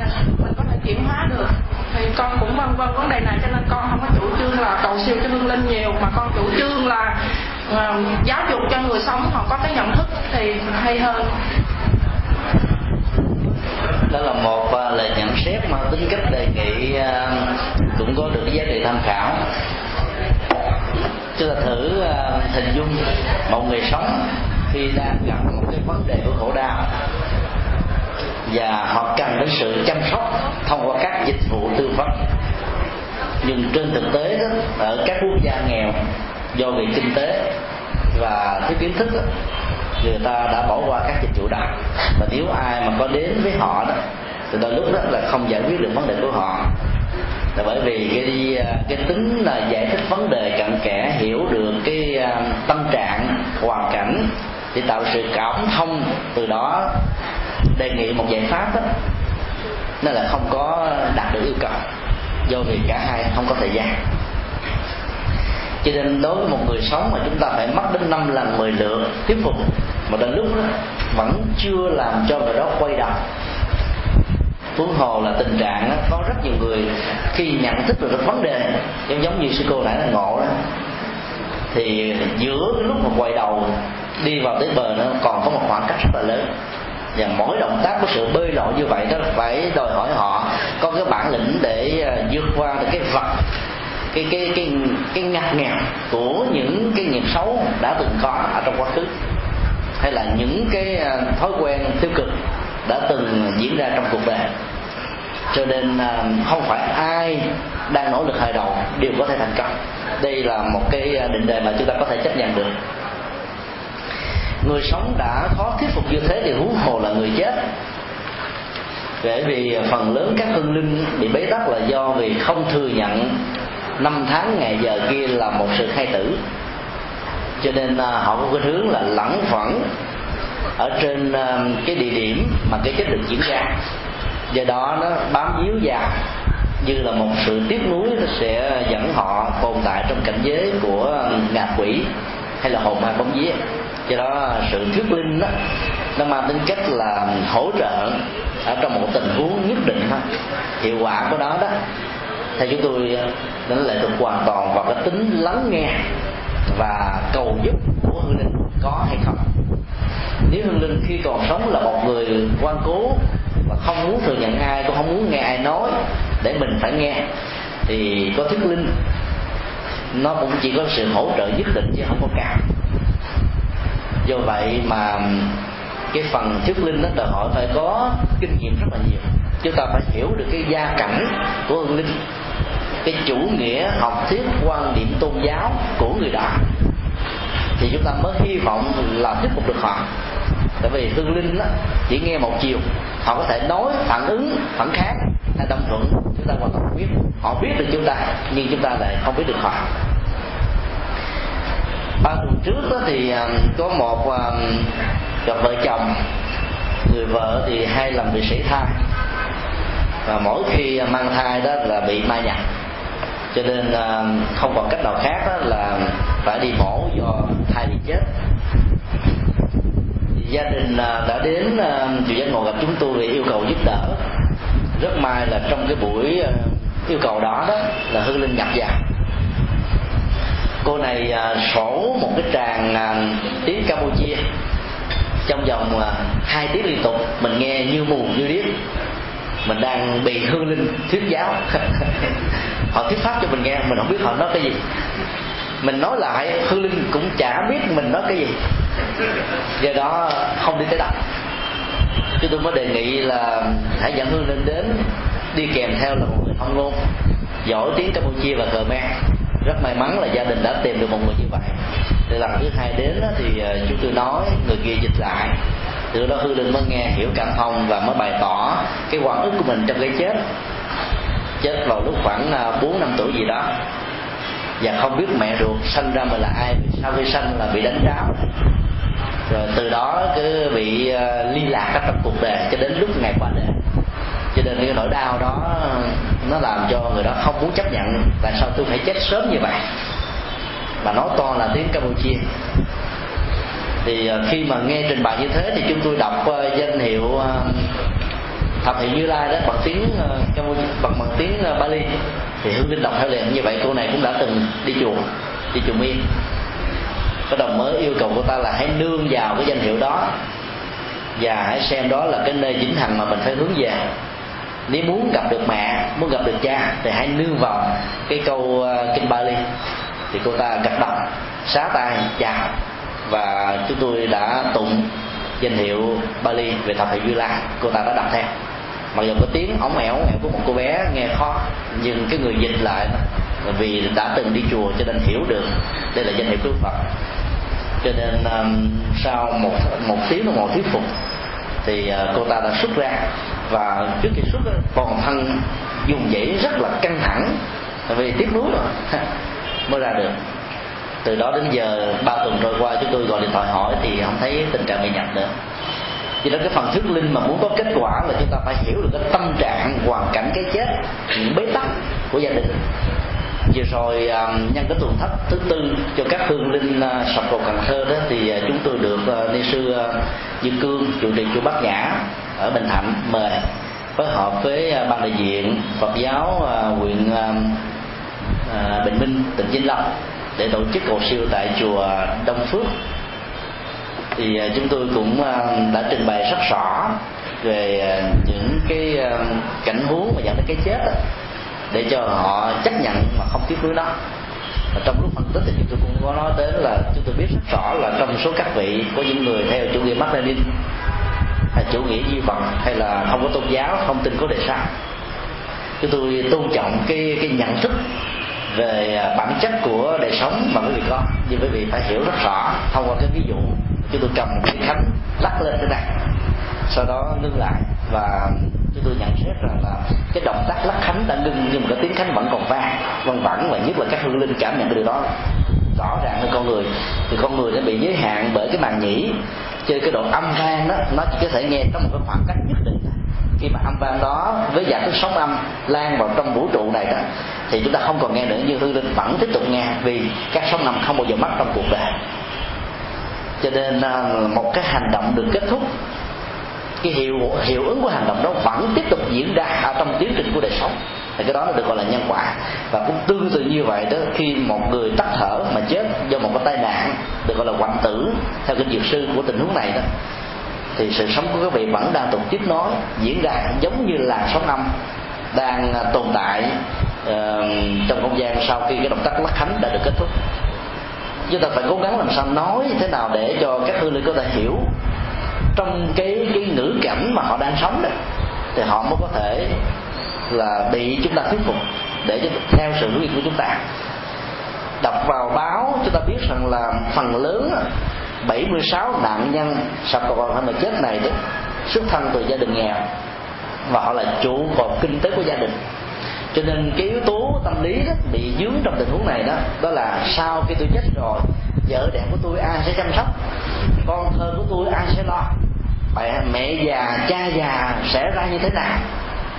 à, mình có thể chuyển hóa được? Thì con cũng vân vân vấn đề này cho nên con không có chủ trương là cầu siêu cho hương linh nhiều mà con chủ trương là uh, giáo dục cho người sống họ có cái nhận thức thì hay hơn. Đó là một à, lời nhận xét mà tính cách đề nghị à, cũng có được giá trị tham khảo. Chúng ta thử hình dung một người sống khi đang gặp một vấn đề của khổ đau. Và họ cần đến sự chăm sóc thông qua các dịch vụ tư vấn. Nhưng trên thực tế đó, ở các quốc gia nghèo do vì kinh tế và thiếu kiến thức đó, người ta đã bỏ qua các dịch vụ đó. Và nếu ai mà có đến với họ đó thì đôi lúc đó là không giải quyết được vấn đề của họ. Là bởi vì cái cái tính là giải thích vấn đề cặn kẽ hiểu được cái à, tâm trạng hoàn cảnh để tạo sự cảm thông từ đó đề nghị một giải pháp đó. Nên là không có đạt được yêu cầu. Do vì cả hai không có thời gian. Cho nên đối với một người sống mà chúng ta phải mất đến năm lần 10 lượt thuyết phục mà đến lúc đó vẫn chưa làm cho người đó quay đầu. Huống hồ là tình trạng đó, có rất nhiều người khi nhận thức được vấn đề giống giống như sư cô nãy là ngộ đó thì giữa cái lúc mà quay đầu đi vào tới bờ nó còn có một khoảng cách rất là lớn. Và mỗi động tác của sự bơi lội như vậy đó, phải đòi hỏi họ có cái bản lĩnh để à, vượt qua được cái vật, cái cái cái cái ngặt nghèo của những cái nghiệp xấu đã từng có ở trong quá khứ, hay là những cái à, thói quen tiêu cực đã từng diễn ra trong cuộc đời. Cho nên à, không phải ai đang nỗ lực hồi đầu đều có thể thành công. Đây là một cái định đề mà chúng ta có thể chấp nhận được người sống đã khó thuyết phục như thế thì huống hồ là người chết. Bởi vì phần lớn các hương linh bị bế tắc là do vì không thừa nhận năm tháng ngày giờ kia là một sự khai tử. Cho nên à, họ có cái hướng là lẳng phẳng ở trên à, cái địa điểm mà cái chết được diễn ra. Do đó nó bám víu vào như là một sự tiếc nuối nó sẽ dẫn họ tồn tại trong cảnh giới của à, ngạ quỷ hay là hồn ma bóng vía do đó sự thuyết linh đó, nó mang tính cách là hỗ trợ ở trong một tình huống nhất định thôi. Hiệu quả của nó đó, theo chúng tôi, nó lại thuộc hoàn toàn vào cái tính lắng nghe và cầu giúp của hương linh có hay không. Nếu hương linh khi còn sống là một người quan cố và không muốn thừa nhận ai, cũng không muốn nghe ai nói để mình phải nghe, thì có thuyết linh, nó cũng chỉ có sự hỗ trợ nhất định chứ không có cao do vậy mà cái phần thuyết linh nó đòi hỏi phải có kinh nghiệm rất là nhiều. Chúng ta phải hiểu được cái gia cảnh của hương linh cái chủ nghĩa học thuyết quan điểm tôn giáo của người đó. Thì chúng ta mới hy vọng là thuyết phục được họ. Tại vì hương linh đó, chỉ nghe một chiều họ có thể nói phản ứng phản kháng hay đồng thuận. Chúng ta hoàn toàn biết. Họ biết được chúng ta nhưng chúng ta lại không biết được họ ba tuần trước đó thì à, có một à, cặp vợ chồng, người vợ thì hai lần bị sảy thai và mỗi khi mang thai đó là bị ma nhập. Cho nên à, không còn cách nào khác đó là phải đi mổ do thai bị chết. Gia đình đã đến chùa giác ngộ gặp chúng tôi để yêu cầu giúp đỡ. Rất may là trong cái buổi yêu cầu đó đó là hương linh nhập vào cô này à, sổ một cái tràng à, tiếng campuchia. Trong vòng à, hai tiếng liên tục mình nghe như mù như điếc. Mình đang bị hương linh thuyết giáo. Họ thuyết pháp cho mình nghe mình không biết họ nói cái gì. Mình nói lại hương linh cũng chả biết mình nói cái gì. Do đó không đi tới đâu chứ tôi mới đề nghị là hãy dẫn hương linh đến đi kèm theo là một người thông ngôn giỏi tiếng campuchia và khmer rất may mắn là gia đình đã tìm được một người như vậy. Thì lần thứ hai đến thì ờ, chúng tôi nói người kia dịch lại. Từ đó hư linh mới nghe, hiểu cảm thông và mới bày tỏ cái quan ức của mình trong cái chết. Chết vào lúc khoảng ờ, bốn năm tuổi gì đó. Và không biết mẹ ruột sanh ra mình là ai, sau khi sanh là bị đánh tráo rồi từ đó cứ bị ly liên lạc trong cuộc đời cho đến lúc ngày qua đời cho nên cái nỗi đau đó, nó làm cho người đó không muốn chấp nhận. Tại sao tôi phải chết sớm như vậy? Mà nói to là tiếng campuchia. Thì à, khi mà nghe trình bày như thế thì chúng tôi đọc ờ, danh hiệu ờ, thập hiện như lai đó bằng tiếng ờ, campuchia, bằng bằng tiếng bali. Thì hương linh đọc theo liền như vậy, cô này cũng đã từng đi chùa đi chùa miên. Có đồng mới yêu cầu cô ta là hãy nương vào cái danh hiệu đó và hãy xem đó là cái nơi chính hằng mà mình phải hướng về nếu muốn gặp được mẹ muốn gặp được cha thì hãy nương vào cái câu ờ, kinh Bali. Thì cô ta gật đầu xá tay chào. Và chúng tôi đã tụng danh hiệu Bali về thập hệ Như Lai cô ta đã đọc theo. Mặc dù có tiếng ống ẻo ẻo của một cô bé nghe khó nhưng cái người dịch lại vì đã từng đi chùa cho nên hiểu được đây là danh hiệu của Phật. Cho nên um, sau một một tiếng đồng hồ thuyết phục thì uh, cô ta đã xuất ra và trước khi xuất toàn thân dùng dãy rất là căng thẳng vì tiếc nuối rồi mới ra được. Từ đó đến giờ, ba tuần trôi qua, chúng tôi gọi điện thoại hỏi thì không thấy tình trạng bị nhập nữa. Vì đó cái phần thuyết linh mà muốn có kết quả là chúng ta phải hiểu được cái tâm trạng, hoàn cảnh cái chết, những bế tắc của gia đình. Vừa rồi à, nhân cái tuần thất thứ tư cho các hương linh à, sập cầu cần thơ đó, thì à, chúng tôi được ni sư như cương, chủ trì chùa bát nhã ở bình thạnh mời phối hợp với à, ban đại diện phật giáo à, huyện à, bình minh, tỉnh vĩnh long để tổ chức cầu siêu tại chùa đông phước. Thì chúng tôi cũng đã trình bày rất rõ về những cái cảnh huống mà dẫn đến cái chết để cho họ chấp nhận mà không tiếc nuối đó. Và trong lúc phân tích thì chúng tôi cũng có nói đến là chúng tôi biết rất rõ là trong số các vị có những người theo chủ nghĩa Mác Lênin hay chủ nghĩa duy vật hay là không có tôn giáo, không tin có đề sao chúng tôi tôn trọng cái cái nhận thức về à, bản chất của đời sống mà quý vị có. Nhưng quý vị phải hiểu rất rõ, thông qua cái ví dụ, chúng tôi cầm một cái khánh lắc lên thế này. Sau đó ngưng lại và chúng tôi nhận xét rằng là cái động tác lắc khánh đã ngưng, nhưng mà cái tiếng khánh vẫn còn vang, văng vẳng và nhất là các hương linh cảm nhận được điều đó rõ ràng hơn con người, thì con người nó bị giới hạn bởi cái màn nhĩ. Cho cái độ âm vang đó, nó chỉ có thể nghe trong một cái khoảng cách nhất định. Khi mà âm vang đó với dạng thức sóng âm lan vào trong vũ trụ này đó, thì chúng ta không còn nghe nữa nhưng hư linh vẫn tiếp tục nghe, vì các sóng âm không bao giờ mất trong cuộc đời. Cho nên ờ, một cái hành động được kết thúc, cái hiệu hiệu ứng của hành động đó vẫn tiếp tục diễn ra ở trong tiến trình của đời sống thì cái đó nó được gọi là nhân quả. Và cũng tương tự như vậy đó khi một người tắt thở mà chết do một cái tai nạn được gọi là hoạn tử theo kinh dược sư của tình huống này đó thì sự sống của các vị vẫn đang tục tiếp nối diễn ra giống như làn sóng âm đang à, tồn tại uh, trong không gian sau khi cái động tác lắc khánh đã được kết thúc. Chúng ta phải cố gắng làm sao nói thế nào để cho các hương linh có thể hiểu trong cái cái ngữ cảnh mà họ đang sống đó thì họ mới có thể là bị chúng ta thuyết phục để cho theo sự hướng của chúng ta. Đọc vào báo, chúng ta biết rằng là phần lớn 76 nạn nhân sập cầu vòng mà chết này đó xuất thân từ gia đình nghèo và họ là trụ cột kinh tế của gia đình. Cho nên cái yếu tố tâm lý đó bị dướng trong tình huống này đó đó là sau khi tôi chết rồi, vợ đẹp của tôi ai sẽ chăm sóc, con thơ của tôi ai sẽ lo mẹ mẹ già, cha già sẽ ra như thế nào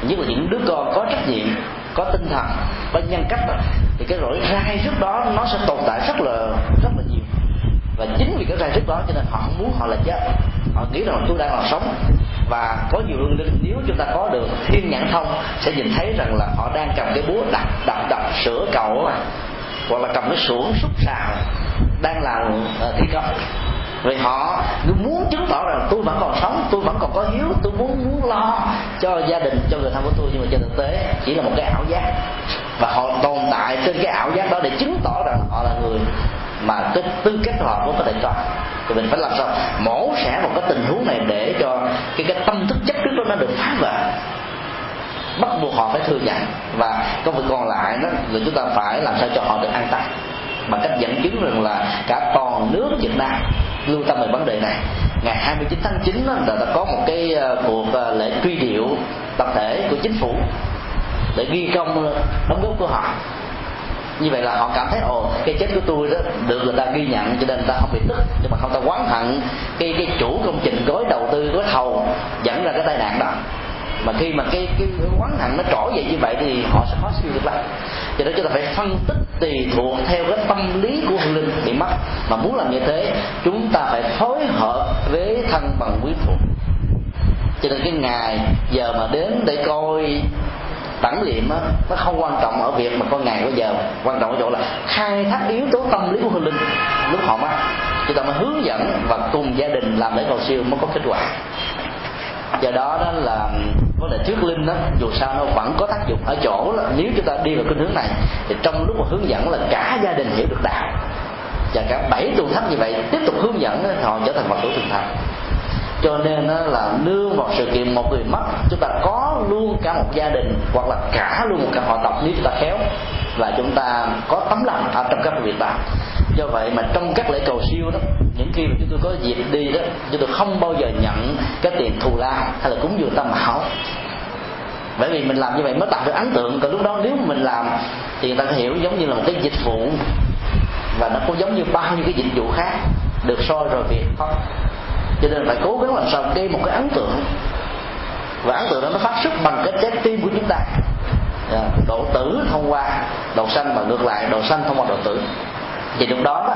nhất là những đứa con có trách nhiệm có tinh thần có nhân cách đó, thì cái rỗi rai trước đó nó sẽ tồn tại rất là rất là nhiều. Và chính vì cái rai trước đó cho nên họ không muốn họ là chết. Họ nghĩ rằng tôi đang còn sống. Và có nhiều lương linh nếu chúng ta có được thiên nhãn thông sẽ nhìn thấy rằng là họ đang cầm cái búa đập đập đập sửa cầu mà hoặc là cầm cái xuồng xúc xào đang làm uh, thi công. Vì họ muốn chứng tỏ rằng tôi vẫn còn sống tôi vẫn còn có hiếu tôi muốn muốn lo. Cho gia đình, cho người thân của tôi, nhưng mà trên thực tế chỉ là một cái ảo giác. Và họ tồn tại trên cái ảo giác đó để chứng tỏ rằng họ là người mà cái tư cách họ cũng có thể cho. Thì mình phải làm sao mổ xẻ một cái tình huống này để cho cái cái tâm thức chấp trước đó nó được phá vỡ. Bắt buộc họ phải thừa nhận và công việc còn lại đó, là chúng ta phải làm sao cho họ được an tâm. Bằng cách dẫn chứng rằng là cả toàn nước Việt Nam lưu tâm về vấn đề này. Ngày 29 tháng 9 đó, đã có một cái ờ, cuộc ờ, lễ truy điệu tập thể của chính phủ để ghi công ờ, đóng góp của họ. Như vậy là họ cảm thấy ồ cái chết của tôi đó được người ta ghi nhận cho nên người ta không bị tức nhưng mà không ta quán hận cái cái chủ công trình gói đầu tư gói thầu dẫn ra cái tai nạn đó mà khi mà cái cái quán hận nó trỗi dậy như vậy thì họ sẽ khó siêu được lắm cho nên chúng ta phải phân tích tùy thuộc theo cái tâm lý của hương linh bị mất mà muốn làm như thế, chúng ta phải phối hợp với thân bằng quý thuộc cho nên cái ngày giờ mà đến để coi tẩn liệm á, nó không quan trọng ở việc mà con ngày có giờ. Quan trọng ở chỗ là khai thác yếu tố tâm lý của hương linh lúc họ mất chúng ta mới hướng dẫn và cùng gia đình làm lễ cầu siêu mới có kết quả. Do đó đó là có đề trước linh đó, dù sao nó vẫn có tác dụng ở chỗ là nếu chúng ta đi vào cái hướng này, thì trong lúc mà hướng dẫn là cả gia đình hiểu được đạo, và cả bảy tu thất như vậy tiếp tục hướng dẫn, họ trở thành phật tử thường thành. Cho nên là nương vào sự kiện một người mất, chúng ta có luôn cả một gia đình, hoặc là cả luôn một cả họ tộc, nếu chúng ta khéo, và chúng ta có tấm lòng ở trong các việc làm do vậy mà trong các lễ cầu siêu đó, những khi mà chúng tôi có dịp đi đó, chúng tôi không bao giờ nhận cái tiền thù lao hay là cúng dường tam bảo. Bởi vì mình làm như vậy mới tạo được ấn tượng. Còn lúc đó nếu mình làm thì người ta có hiểu giống như là một cái dịch vụ. Và nó cũng giống như bao nhiêu cái dịch vụ khác được soi rồi việc không cho nên phải cố gắng làm sao gây một cái ấn tượng. Và ấn tượng đó nó phát xuất bằng cái trái tim của chúng ta. Dạ, độ tử thông qua, độ xanh và ngược lại, độ xanh thông qua độ tử thì lúc đó, đó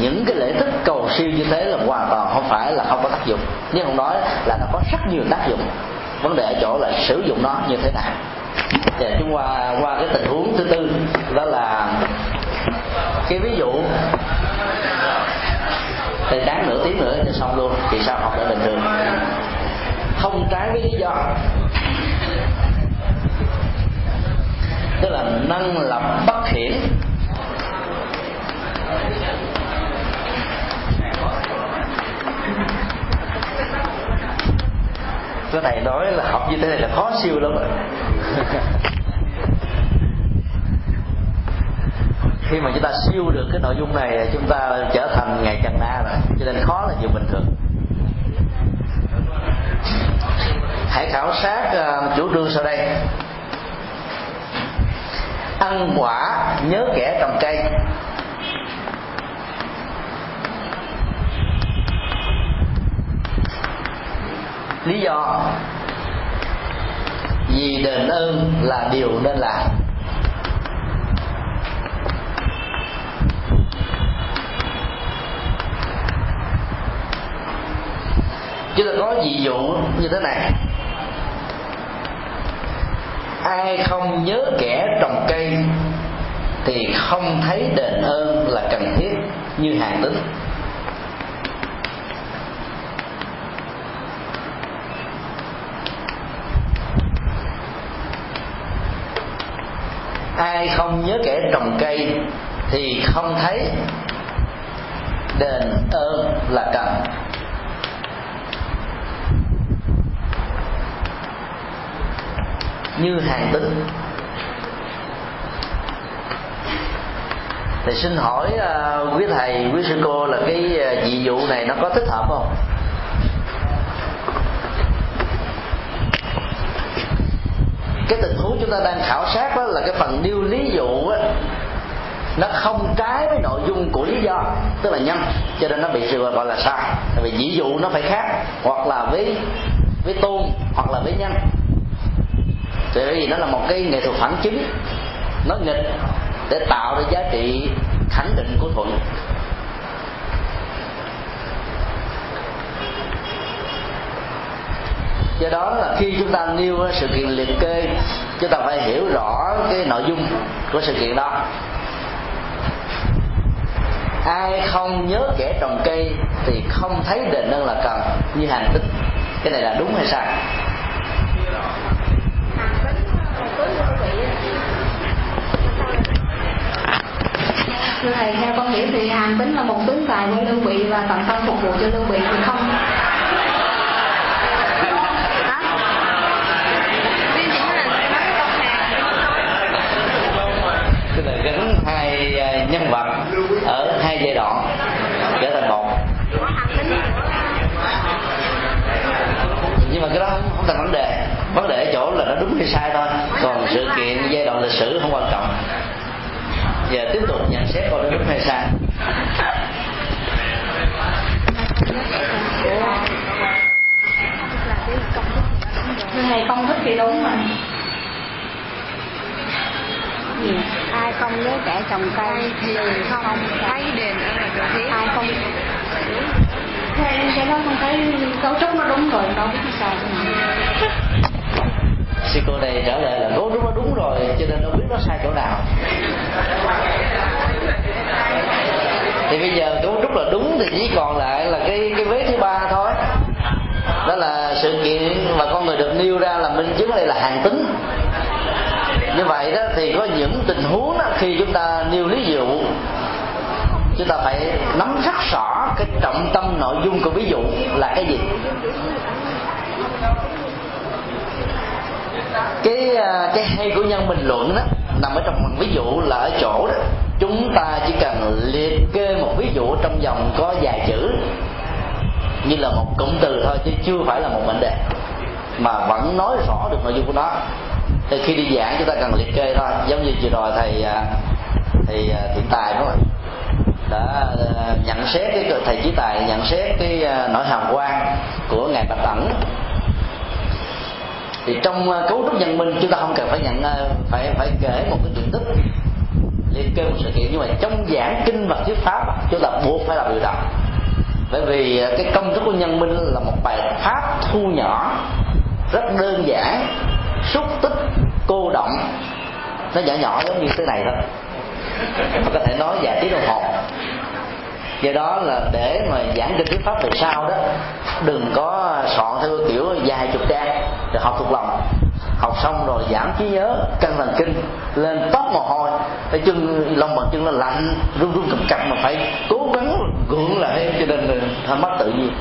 những cái lễ thức cầu siêu như thế là hoàn toàn không phải là không có tác dụng. Nhưng không nói là nó có rất nhiều tác dụng. Vấn đề ở chỗ là sử dụng nó như thế nào. Thì chúng qua qua cái tình huống thứ tư đó là cái ví dụ. Thì đáng nửa tiếng nữa thì xong luôn thì sao học lại bình thường. Không trái với lý do. Tức là năng lập bất hiển cái này nói là học như thế này là khó siêu lắm rồi khi mà chúng ta siêu được cái nội dung này chúng ta trở thành ngày càng na rồi cho nên khó là điều bình thường. Hãy khảo sát uh, chủ trương sau đây. Ăn quả nhớ kẻ trồng cây. Lý do vì đền ơn là điều nên làm. Chúng ta có ví dụ như thế này. Ai không nhớ kẻ trồng cây thì không thấy đền ơn là cần thiết như hàng tính ai không nhớ kẻ trồng cây thì không thấy. Đền ơn là cần. Như hàng tính thì xin hỏi uh, quý thầy quý sư cô là cái à, uh, dị dụ này nó có thích hợp không? Cái tình huống chúng ta đang khảo sát đó là cái phần nêu lý dụ á, nó không trái với nội dung của lý do. Tức là nhân cho nên nó bị sự gọi là sai. Tại vì ví dụ nó phải khác, hoặc là với với tôn, hoặc là với nhân. Thì vì nó là một cái nghệ thuật phản chứng, nó nghịch để tạo ra giá trị khẳng định của thuận. Do đó là khi chúng ta nêu sự kiện liệt kê, chúng ta phải hiểu rõ cái nội dung của sự kiện đó. Ai không nhớ kẻ trồng cây thì không thấy đền ơn là cần như hành tích. Cái này là đúng hay sai? Thưa thầy, theo con hiểu thì hàng tính là một tướng tài của lưu bị và tận tâm phục vụ cho lưu bị thì không tức là gắn hai à, nhân vật ở hai giai đoạn trở thành một. Nhưng mà cái đó không, không thành vấn đề. Vấn đề ở chỗ là nó đúng hay sai thôi. Còn sự kiện giai đoạn lịch sử không quan trọng. Giờ tiếp tục nhận xét coi nó đúng hay sai. Thưa thầy công thức thì đúng mà gì? Ai không nhớ kẻ trồng cây thì không thấy đền ở là cần thiết ai không? Theo em cái đó không thấy cấu trúc nó đúng rồi đâu biết sao sư cô này trả lời là cấu trúc nó đúng nó sai chỗ nào. Thì bây giờ cấu trúc là đúng thì chỉ còn lại là cái cái vế thứ ba thôi. Đó là sự kiện mà con người được nêu ra là minh chứng ở đây là hàng tính như vậy đó thì có những tình huống đó, khi chúng ta nêu lý dụ chúng ta phải nắm rất rõ cái trọng tâm nội dung của ví dụ là cái gì. Cái à, cái hay của nhân bình luận đó nằm ở trong phần ví dụ là ở chỗ đó chúng ta chỉ cần liệt kê một ví dụ trong dòng có vài chữ như là một cụm từ thôi chứ chưa phải là một mệnh đề mà vẫn nói rõ được nội dung của nó thì khi đi giảng chúng ta cần liệt kê thôi. Giống như vừa rồi thầy thì thầy à, thiện tài đúng không đã à, nhận xét cái thầy trí tài nhận xét cái nỗi hàm quan của ngài bạch ẩn. Thì trong cấu trúc nhân minh, chúng ta không cần phải nhận phải phải kể một cái chuyện tích, liệt kê một sự kiện nhưng mà trong giảng kinh và thuyết pháp, chúng ta buộc phải làm điều đó bởi vì cái công thức của nhân minh là một bài pháp thu nhỏ, rất đơn giản, xúc tích cô động. Nó nhỏ nhỏ giống như thế này thôi mà có thể nói vài tiếng đồng hồ. Do đó là để mà giảng kinh thuyết pháp về sau đó, đừng có soạn theo kiểu dài chục trang rồi học thuộc lòng. Học xong rồi giảm trí nhớ căng thần kinh, lên tóc mồ hôi. Cái chân lông bàn chân nó lạnh, run run cầm cập mà phải cố gắng gượng lại cho nên là mất tự nhiên.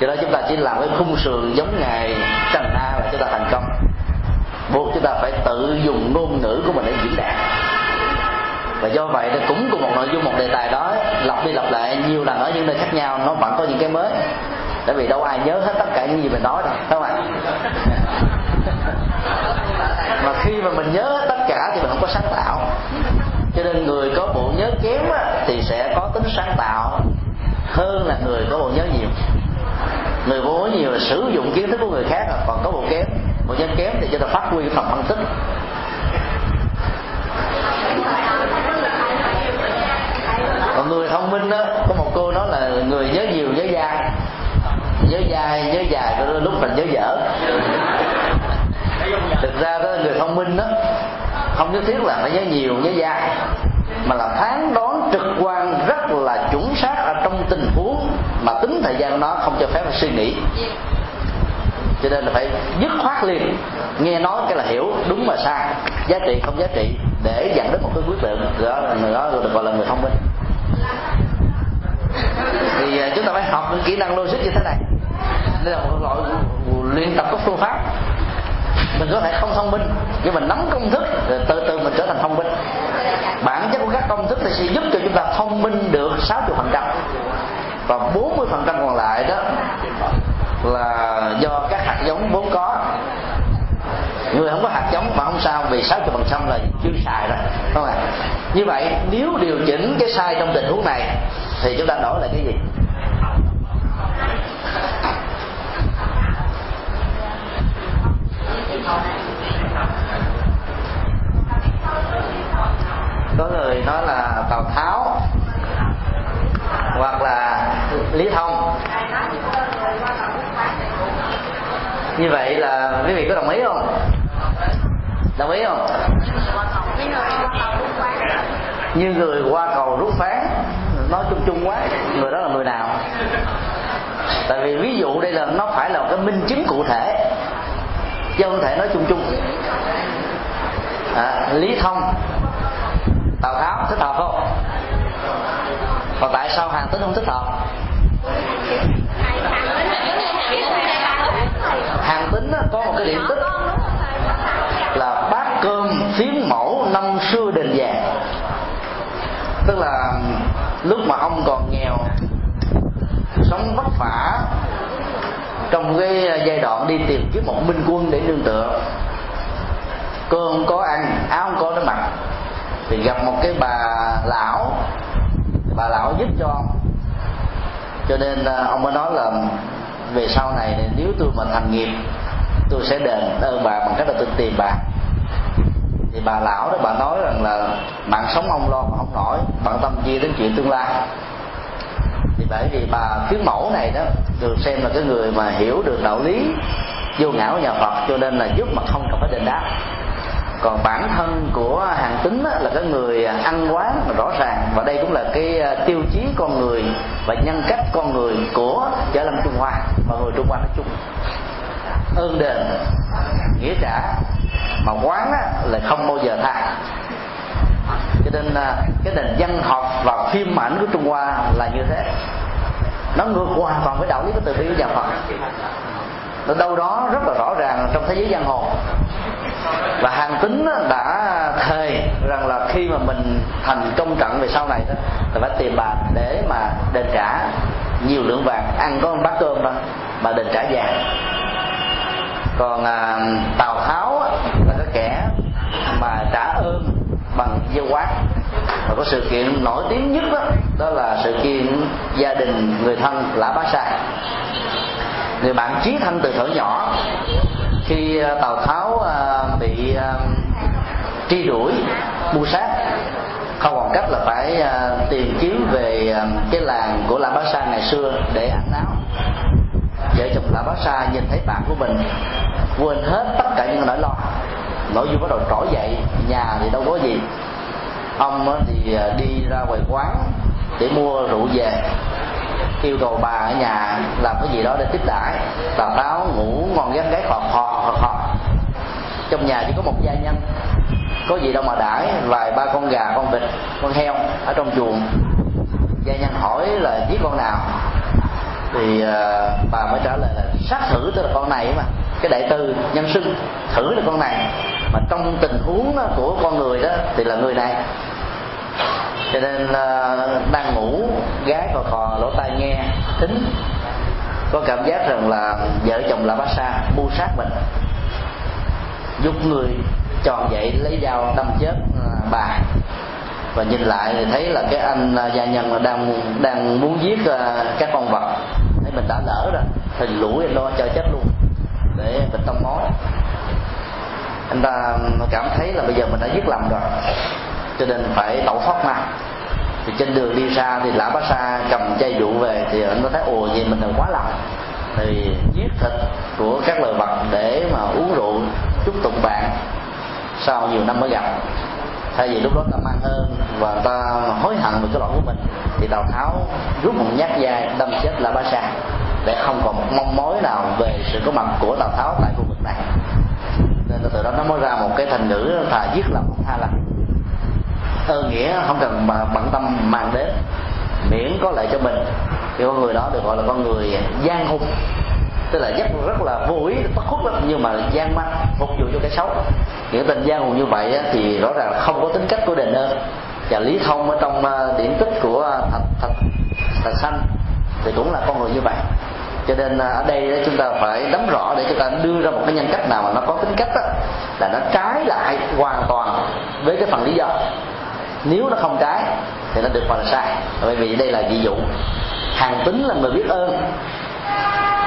Cho đó chúng ta chỉ làm cái khung sườn giống ngày trần na và chúng ta thành công buộc chúng ta phải tự dùng ngôn ngữ của mình để diễn đạt. Và do vậy nó cũng cùng một nội dung, một đề tài đó, lặp đi lặp lại, nhiều lần ở những nơi khác nhau, nó vẫn có những cái mới. Tại vì đâu ai nhớ hết tất cả những gì mình nói đâu không ạ? Mà khi mà mình nhớ hết tất cả thì mình không có sáng tạo. Cho nên người có bộ nhớ kém thì sẽ có tính sáng tạo hơn là người có bộ nhớ nhiều. Người bộ nhớ nhiều là sử dụng kiến thức của người khác, còn có bộ kém còn dân kém thì cho ta phát huy phần phân tích. Còn người thông minh đó có một cô nói là người nhớ nhiều nhớ dai. Nhớ dai, nhớ dài đôi lúc mình nhớ dở. Thực ra đó, người thông minh đó không nhất thiết là phải nhớ nhiều, nhớ dai, mà là phán đoán trực quan rất là chuẩn xác ở trong tình huống mà tính thời gian nó không cho phép suy nghĩ cho nên là phải dứt khoát liền. Nghe nói cái là hiểu, đúng và sai. Giá trị không giá trị, để dẫn đến một cái quyết định. Đó là người đó được gọi là người thông minh. Thì à, chúng ta phải học những kỹ năng logic như thế này. Đây là một loại luyện tập các phương pháp. Mình có thể không thông minh, nhưng mình nắm công thức, rồi từ từ mình trở thành thông minh. Bản chất của các công thức thì sẽ giúp cho chúng ta thông minh được 60 phần trăm. Và 40 phần trăm còn lại đó là do các hạt giống vốn có người không có hạt giống mà không sao? Vì 60 phần trăm là chưa xài rồi không ạ? Như vậy, nếu điều chỉnh cái sai trong tình huống này, thì chúng ta đổi lại cái gì? Có người nói là tào tháo hoặc là lý thông. Như vậy là quý vị có đồng ý không? Đồng ý không? Như người qua cầu rút phán nói chung chung quá người đó là người nào? Tại vì ví dụ đây là nó phải là cái minh chứng cụ thể chứ không thể nói chung chung. À, lý thông tào tháo thích hợp không? Còn tại sao hàng tính không thích hợp? Hàng tính có một cái điểm tích là bát cơm phiến mẫu năm xưa đền vàng tức là lúc mà ông còn nghèo, sống vất vả, trong cái giai đoạn đi tìm kiếm một minh quân để nương tựa. Cơm không có ăn, áo không có để mặc. Thì gặp một cái bà lão bà lão giúp cho ông. Cho nên à, ông mới nói là về sau này, nếu tôi mà thành nghiệp, tôi sẽ đền ơn bà bằng cách là tôi tìm bà thì bà lão đó, bà nói rằng là bạn sống ông lo mà không nổi bạn tâm chi đến chuyện tương lai. Thì bởi vì bà phiếu mẫu này đó, được xem là cái người mà hiểu được đạo lý, vô ngã của nhà Phật, cho nên là giúp mà không cần phải đền đáp. Còn bản thân của hàng tính là cái người ăn quán rõ ràng, và đây cũng là cái à, tiêu chí con người và nhân cách con người của chợ lâm trung hoa và người trung hoa nói chung. Ơn đền, nghĩa trả mà quán á là không bao giờ tha. Cho nên à, cái nền văn học và phim ảnh của trung hoa là như thế. Nó ngược hoàn toàn với đạo lý của từ bi của nhà phật. Nó đâu đó rất là rõ ràng trong thế giới giang hồ. Và hàng tính đã thề rằng là khi mà mình thành công trận về sau này đó thì phải tìm bà để mà đền trả nhiều lượng vàng ăn có một bát cơm mà mà đền trả vàng. Còn à, tào tháo là cái kẻ mà trả ơn bằng dây quát và có sự kiện nổi tiếng nhất đó, đó là sự kiện gia đình người thân lã bá sài người bạn chí thân từ thuở nhỏ khi à, tào tháo à, bị à, truy đuổi mua sát không còn cách là phải tìm kiếm về cái làng của lã bá sa ngày xưa để ăn áo vợ chồng lã bá sa nhìn thấy bạn của mình quên hết tất cả những nỗi lo nội dung bắt đầu trỗi dậy, nhà thì đâu có gì. Ông thì à, đi ra ngoài quán để mua rượu về. Yêu cầu bà ở nhà làm cái gì đó để tiếp đãi. Tào táo ngủ ngon giấc gáy khò khò khò khò trong nhà chỉ có một gia nhân. Có gì đâu mà đãi, vài ba con gà, con vịt, con heo ở trong chuồng. Gia nhân hỏi là giết con nào? Thì uh, bà mới trả lời là sát thử tức là con này mà. Cái đại từ nhân sinh thử là con này. Mà trong tình huống đó, của con người đó thì là người này. Cho nên uh, đang ngủ gái còn khò lỗ tai nghe tính có cảm giác rằng là vợ chồng là bác sa bu sát mình. Giúp người tròn dậy lấy dao đâm chết à, bà và nhìn lại thì thấy là cái anh à, gia nhân đang đang muốn giết à, các con vật. Thấy mình đã lỡ rồi. Thì lũi lo cho chết luôn. Để mình tông mối anh ta cảm thấy là bây giờ mình đã giết lầm rồi. Cho nên phải tẩu thoát mà. Thì trên đường đi xa thì lã bá sa cầm chai rượu về thì anh ta thấy, ồ gì mình là quá lầm thì giết thịt của các loài vật để mà uống rượu chúc tụng bạn sau nhiều năm mới gặp thay vì lúc đó ta mang ơn và ta hối hận về cái lỗi của mình, thì tào tháo rút một nhát dài đâm chết là ba sa, để không còn một mong mối nào về sự có mặt của tào tháo tại khu vực này. Nên từ đó nó mới ra một cái thành ngữ thà giết lầm tha lầm ơn nghĩa không cần mà bận tâm mang đến, miễn có lợi cho mình. Thì con người đó được gọi là con người gian hùng tức là rất rất là vô ý bất khuất lắm. Nhưng mà gian manh phục vụ cho cái xấu. Những tình gian hùng như vậy thì rõ ràng là không có tính cách của đền ơn và lý thông ở trong à, điển tích của à, thạch thạch thạch sanh thì cũng là con người như vậy. Cho nên à, ở đây chúng ta phải nắm rõ để chúng ta đưa ra một cái nhân cách nào mà nó có tính cách đó, là nó trái lại hoàn toàn với cái phần lý do. Nếu nó không trái thì nó được gọi là sai. Bởi vì đây là ví dụ hàng tính là người biết ơn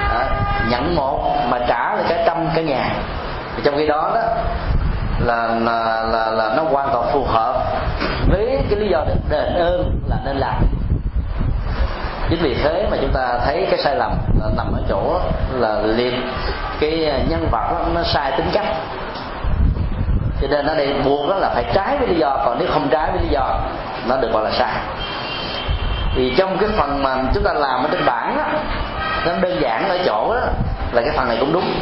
à, nhận một mà trả là cái trăm cái ngàn. Trong khi đó đó là là là, là nó hoàn toàn phù hợp với cái lý do đền ơn là nên làm. Chính vì thế mà chúng ta thấy cái sai lầm nằm ở chỗ là liền cái nhân vật đó, nó sai tính cách. Cho nên nó đây buộc đó là phải trái với lý do còn nếu không trái với lý do nó được gọi là sai. Thì trong cái phần mà chúng ta làm ở trên bảng đó, nó đơn giản ở chỗ đó. Là cái phần này cũng đúng.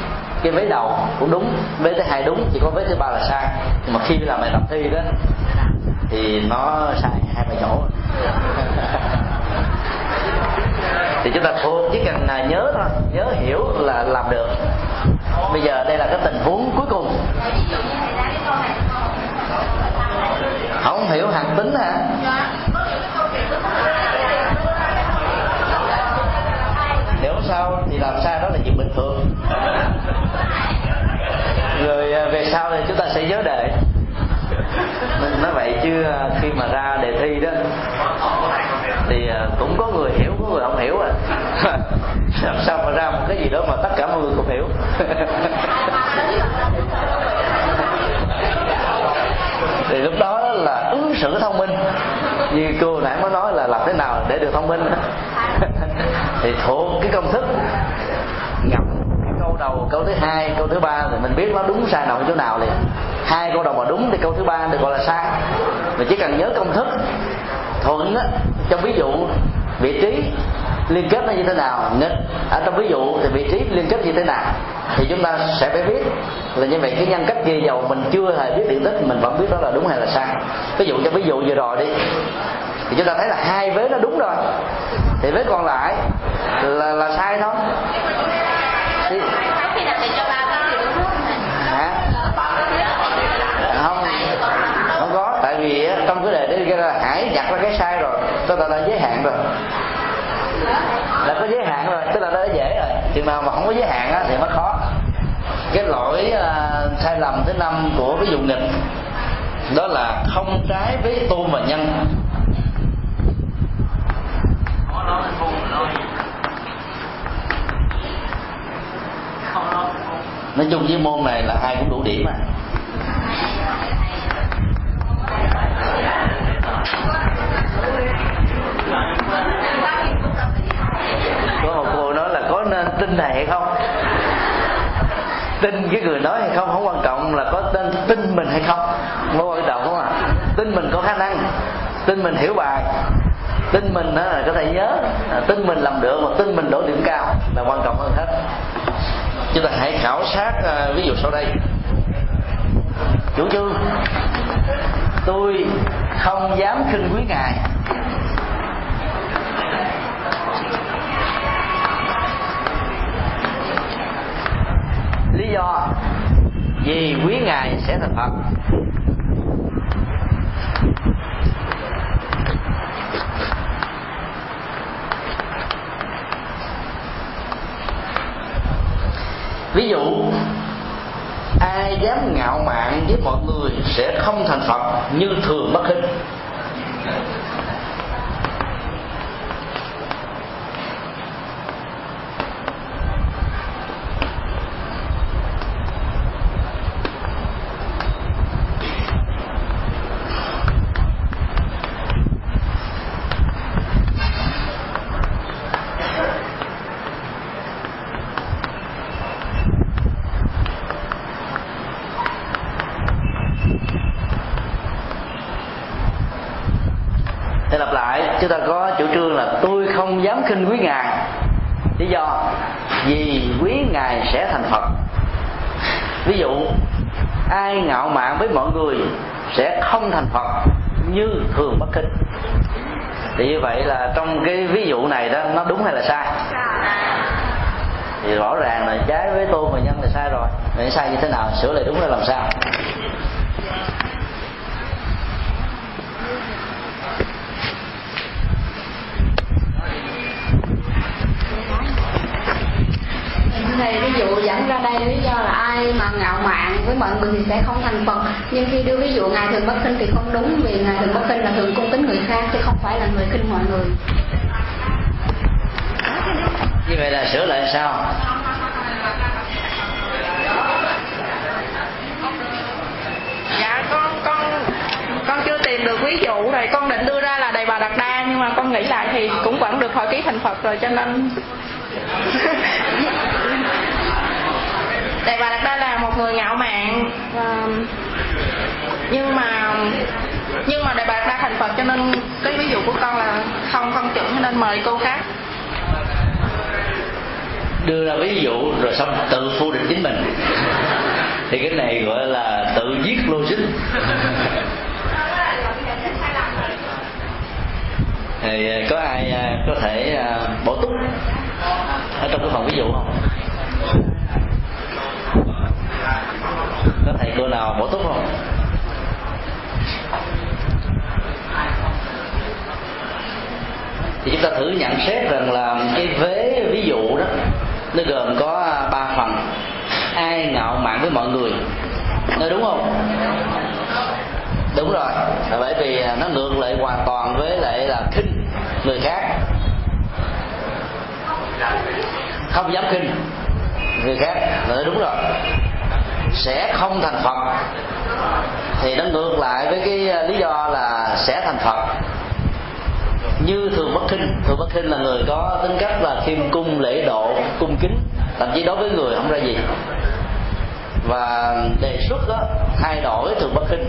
Cái vế đầu cũng đúng. Vế thứ hai đúng, chỉ có vế thứ ba là sai. Nhưng mà khi làm bài tập thi đó, thì nó sai hai ba chỗ. Thì chúng ta thôi chỉ cần nhớ thôi, nhớ hiểu là làm được. Bây giờ đây là cái tình huống cuối cùng. Không hiểu hàng sau sao? Thì làm sao đó là chuyện bình thường. Rồi à, về sau thì chúng ta sẽ nhớ đề. Mình nói vậy chứ à, khi mà ra đề thi đó, thì à, cũng có người hiểu, có người không hiểu à. Làm sao mà ra một cái gì đó mà tất cả mọi người cũng hiểu. Thì lúc đó là ứng xử thông minh. Như cô nãy mới nói là làm thế nào để được thông minh. thì thuộc cái công thức ngậm câu đầu, câu thứ hai, câu thứ ba thì mình biết nó đúng sai nào chỗ nào liền hai câu đầu mà đúng thì câu thứ ba được gọi là sai. Mình chỉ cần nhớ công thức thuận á, trong ví dụ vị trí liên kết nó như thế nào, nghịch, ở trong ví dụ thì vị trí liên kết như thế nào, thì chúng ta sẽ phải biết. Là như vậy cái nhân cách ghi dầu mình chưa hề biết điện tích, mình vẫn biết đó là đúng hay là sai. Ví dụ cho ví dụ vừa rồi đi, thì chúng ta thấy là hai vế nó đúng rồi thì với còn lại là là sai thôi. Thì, hả? Không không có. Tại vì trong cái đề đấy cái là hãy nhặt ra cái sai rồi tôi đã đã giới hạn rồi. Là có giới hạn rồi tức là nó dễ rồi. Chừng nào mà không có giới hạn á, thì nó khó. Cái lỗi uh, sai lầm thứ năm của cái dùng nghịch đó là không trái với tu và nhân nói chung với môn này là ai cũng đủ điểm mà có một cô nói là có nên tin này hay không? Tin cái người nói hay không? Không quan trọng là có tên tin mình hay không. Không quan trọng không ạ? À? tin mình có khả năng. Tin mình hiểu bài. Tin mình là có thể nhớ tin mình làm được và tin mình đổ điểm cao là quan trọng hơn hết. Chúng ta hãy khảo sát uh, ví dụ sau đây. Chủ trương. Tôi không dám khinh quý ngài. Lý do vì quý ngài sẽ thành phật ví dụ, ai dám ngạo mạn với mọi người sẽ không thành phật như thường bất khinh để lặp lại chúng ta có chủ trương là tôi không dám khinh quý ngài lý do vì quý ngài sẽ thành phật ví dụ ai ngạo mạn với mọi người sẽ không thành phật như thường bất khinh thì như vậy là trong cái ví dụ này đó nó đúng hay là sai thì rõ ràng là trái với tôn và nhân là sai rồi vậy sai như thế nào sửa lại đúng là làm sao? Thầy ví dụ dẫn ra đây lý do là ai mà ngạo mạn với mọi người thì sẽ không thành phật. Nhưng khi đưa ví dụ ngài thường bất khinh thì không đúng vì ngài thường bất khinh là thường cung kính người khác chứ không phải là người khinh mọi người. Như vậy là sửa lại sao dạ con con con chưa tìm được ví dụ rồi con định đưa ra là đầy bà đạt đa nhưng mà con nghĩ lại thì cũng vẫn được hội ký thành phật rồi cho nên. Đại Bà Đạt Đa là một người ngạo mạn và nhưng mà nhưng mà Đại Bà Đạt Đa thành Phật cho nên cái ví dụ của con là không không chuẩn nên mời cô khác. Đưa ra ví dụ rồi xong tự phô định chính mình. Thì cái này gọi là tự giết logic thì ờ, có ai ờ, có thể ờ, bổ túc ở trong cái phòng ví dụ không? Có thầy cô nào bổ túc không? Thì chúng ta thử nhận xét rằng là cái vế ví dụ đó, nó gồm có ba phần. Ai ngạo mạn với mọi người, nói đúng không? Đúng rồi. Là bởi vì à, nó ngược lại hoàn toàn với lại là khinh người khác. Không dám khinh người khác. Là đúng rồi. Sẽ không thành phật. Thì nó ngược lại với cái à, lý do là sẽ thành phật. Như thường bất khinh. Thường bất khinh là người có tính cách là khiêm cung lễ độ cung kính. Thậm chí đối với người không ra gì. Và đề xuất đó, thay đổi thường bất khinh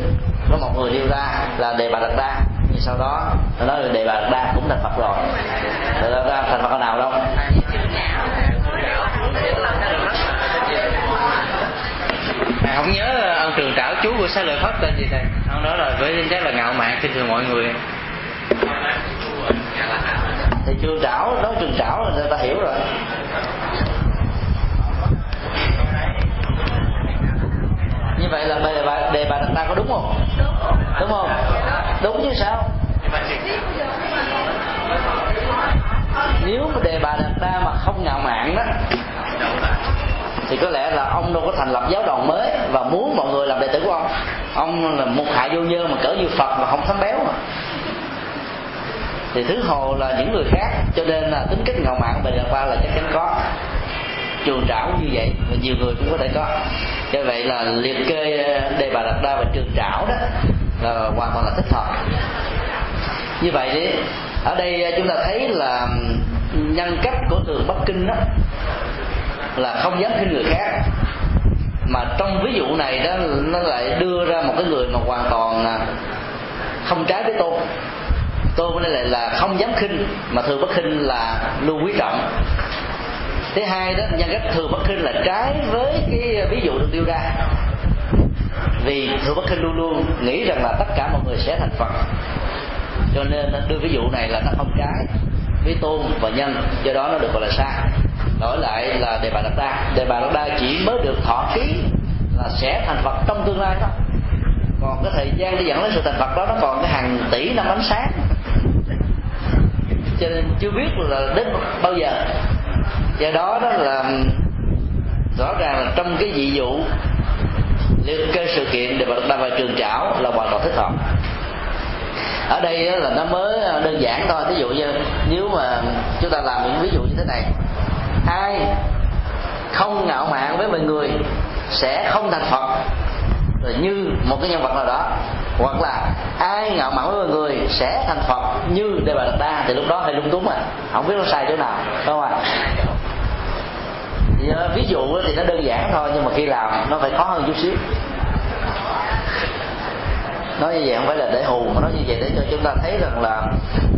có một người nêu ra là đề bà đạt đa. Nhưng sau đó nó nói là đề bà đạt đa cũng thành phật rồi. Đạt đa thành phật nào đâu? Thầy không nhớ ông trường trảo chú của xá lợi phất tên gì thầy? Ông nói là với chất là ngạo mạn khinh thường mọi người. Thì trường trảo nói trường trảo là người ta hiểu rồi. Như vậy là đề bà đề bà đặt ra có đúng không đúng không? Đúng chứ sao? Nếu mà đề bà đặt ra mà không ngạo mạn đó, thì có lẽ là ông đâu có thành lập giáo đoàn mới và muốn mọi người làm đệ tử của ông. Ông là một hại vô nhơ mà cỡ như phật mà không thấm béo mà. Thì thứ hồ là những người khác, cho nên là tính cách ngạo mạn về đặt ra là chắc chắn có. Trường trảo như vậy và nhiều người cũng có thể có. Cho vậy là liệt kê ờ, đề bà đặt đa và trường trảo đó là hoàn toàn là thích hợp. Như vậy đi, ở đây ờ, chúng ta thấy là nhân cách của thường bắc kinh đó là không dám khinh người khác. Mà trong ví dụ này đó, nó lại đưa ra một cái người mà hoàn toàn à, không trái với tôi tôi đây lại là không dám khinh, mà thường bất khinh là luôn quý trọng. Thứ hai đó, nhân cách thường bất khinh là trái với cái ờ, ví dụ được đưa ra vì thượng bất kinh luôn luôn nghĩ rằng là tất cả mọi người sẽ thành phật. Cho nên đưa ví dụ này là nó không trái với tôn và nhân, do đó nó được gọi là sai đổi lại là đề bà đạt đa. Đề bà đạt đa chỉ mới được thọ ký là sẽ thành phật trong tương lai thôi. Còn cái thời gian để dẫn đến sự thành phật đó, nó còn cái hàng tỷ năm ánh sáng. Cho nên chưa biết là đến bao giờ. Do đó đó là rõ ràng là trong cái dị dụ liên cái sự kiện để đạt đa vào trường trảo là hoàn toàn thích hợp. Ở đây là nó mới ờ, đơn giản thôi. Ví dụ như nếu mà chúng ta làm những ví dụ như thế này. Ai không ngạo mạn với mọi người sẽ không thành phật. Rồi như một cái nhân vật nào đó. Hoặc là ai ngạo mạn với mọi người sẽ thành phật. Như đề bà đạt đa thì lúc đó hơi lung túng à. Không biết nó sai chỗ nào đúng không ạ? à? Ờ, ví dụ thì nó đơn giản thôi nhưng mà khi làm nó phải khó hơn chút xíu. Nói như vậy không phải là để hù mà nói như vậy để cho chúng ta thấy rằng là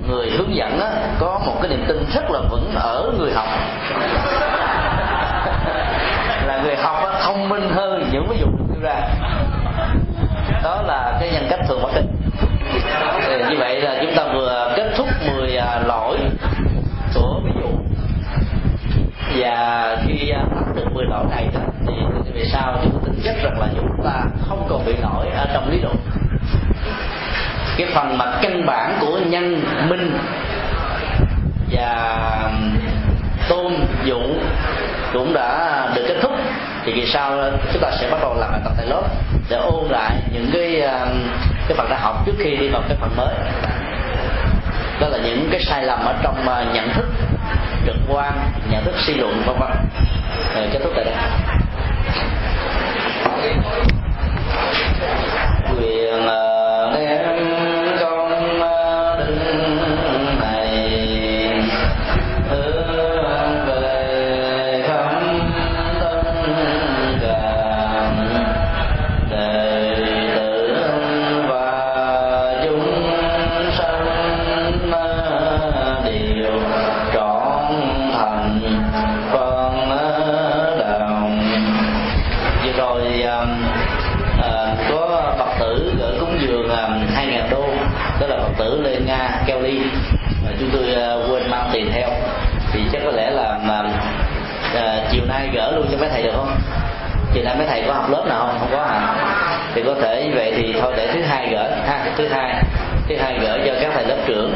người hướng dẫn á, có một cái niềm tin rất là vững ở người học. Là người học á, thông minh hơn những ví dụ được đưa ra. Đó là cái nhân cách thường bất kinh thì như vậy là chúng ta vừa và khi bắt được 10 lỗi này đó, thì về sau chúng tin chắc rằng là chúng ta không còn bị nổi ở trong lý luận. Cái phần mặt căn bản của nhân minh và tôn dụ cũng đã được kết thúc. Thì kỳ sau chúng ta sẽ bắt đầu làm bài tập tại lớp để ôn lại những cái cái phần đã học trước khi đi vào cái phần mới. Đó là những cái sai lầm ở trong à, nhận thức trực quan nhận thức suy luận vân vân. Ờ, kết thúc tại đây. Quyền ờ, có thể như vậy thì thôi để thứ hai gửi, ha, thứ hai thứ hai gửi cho các thầy lớp trưởng.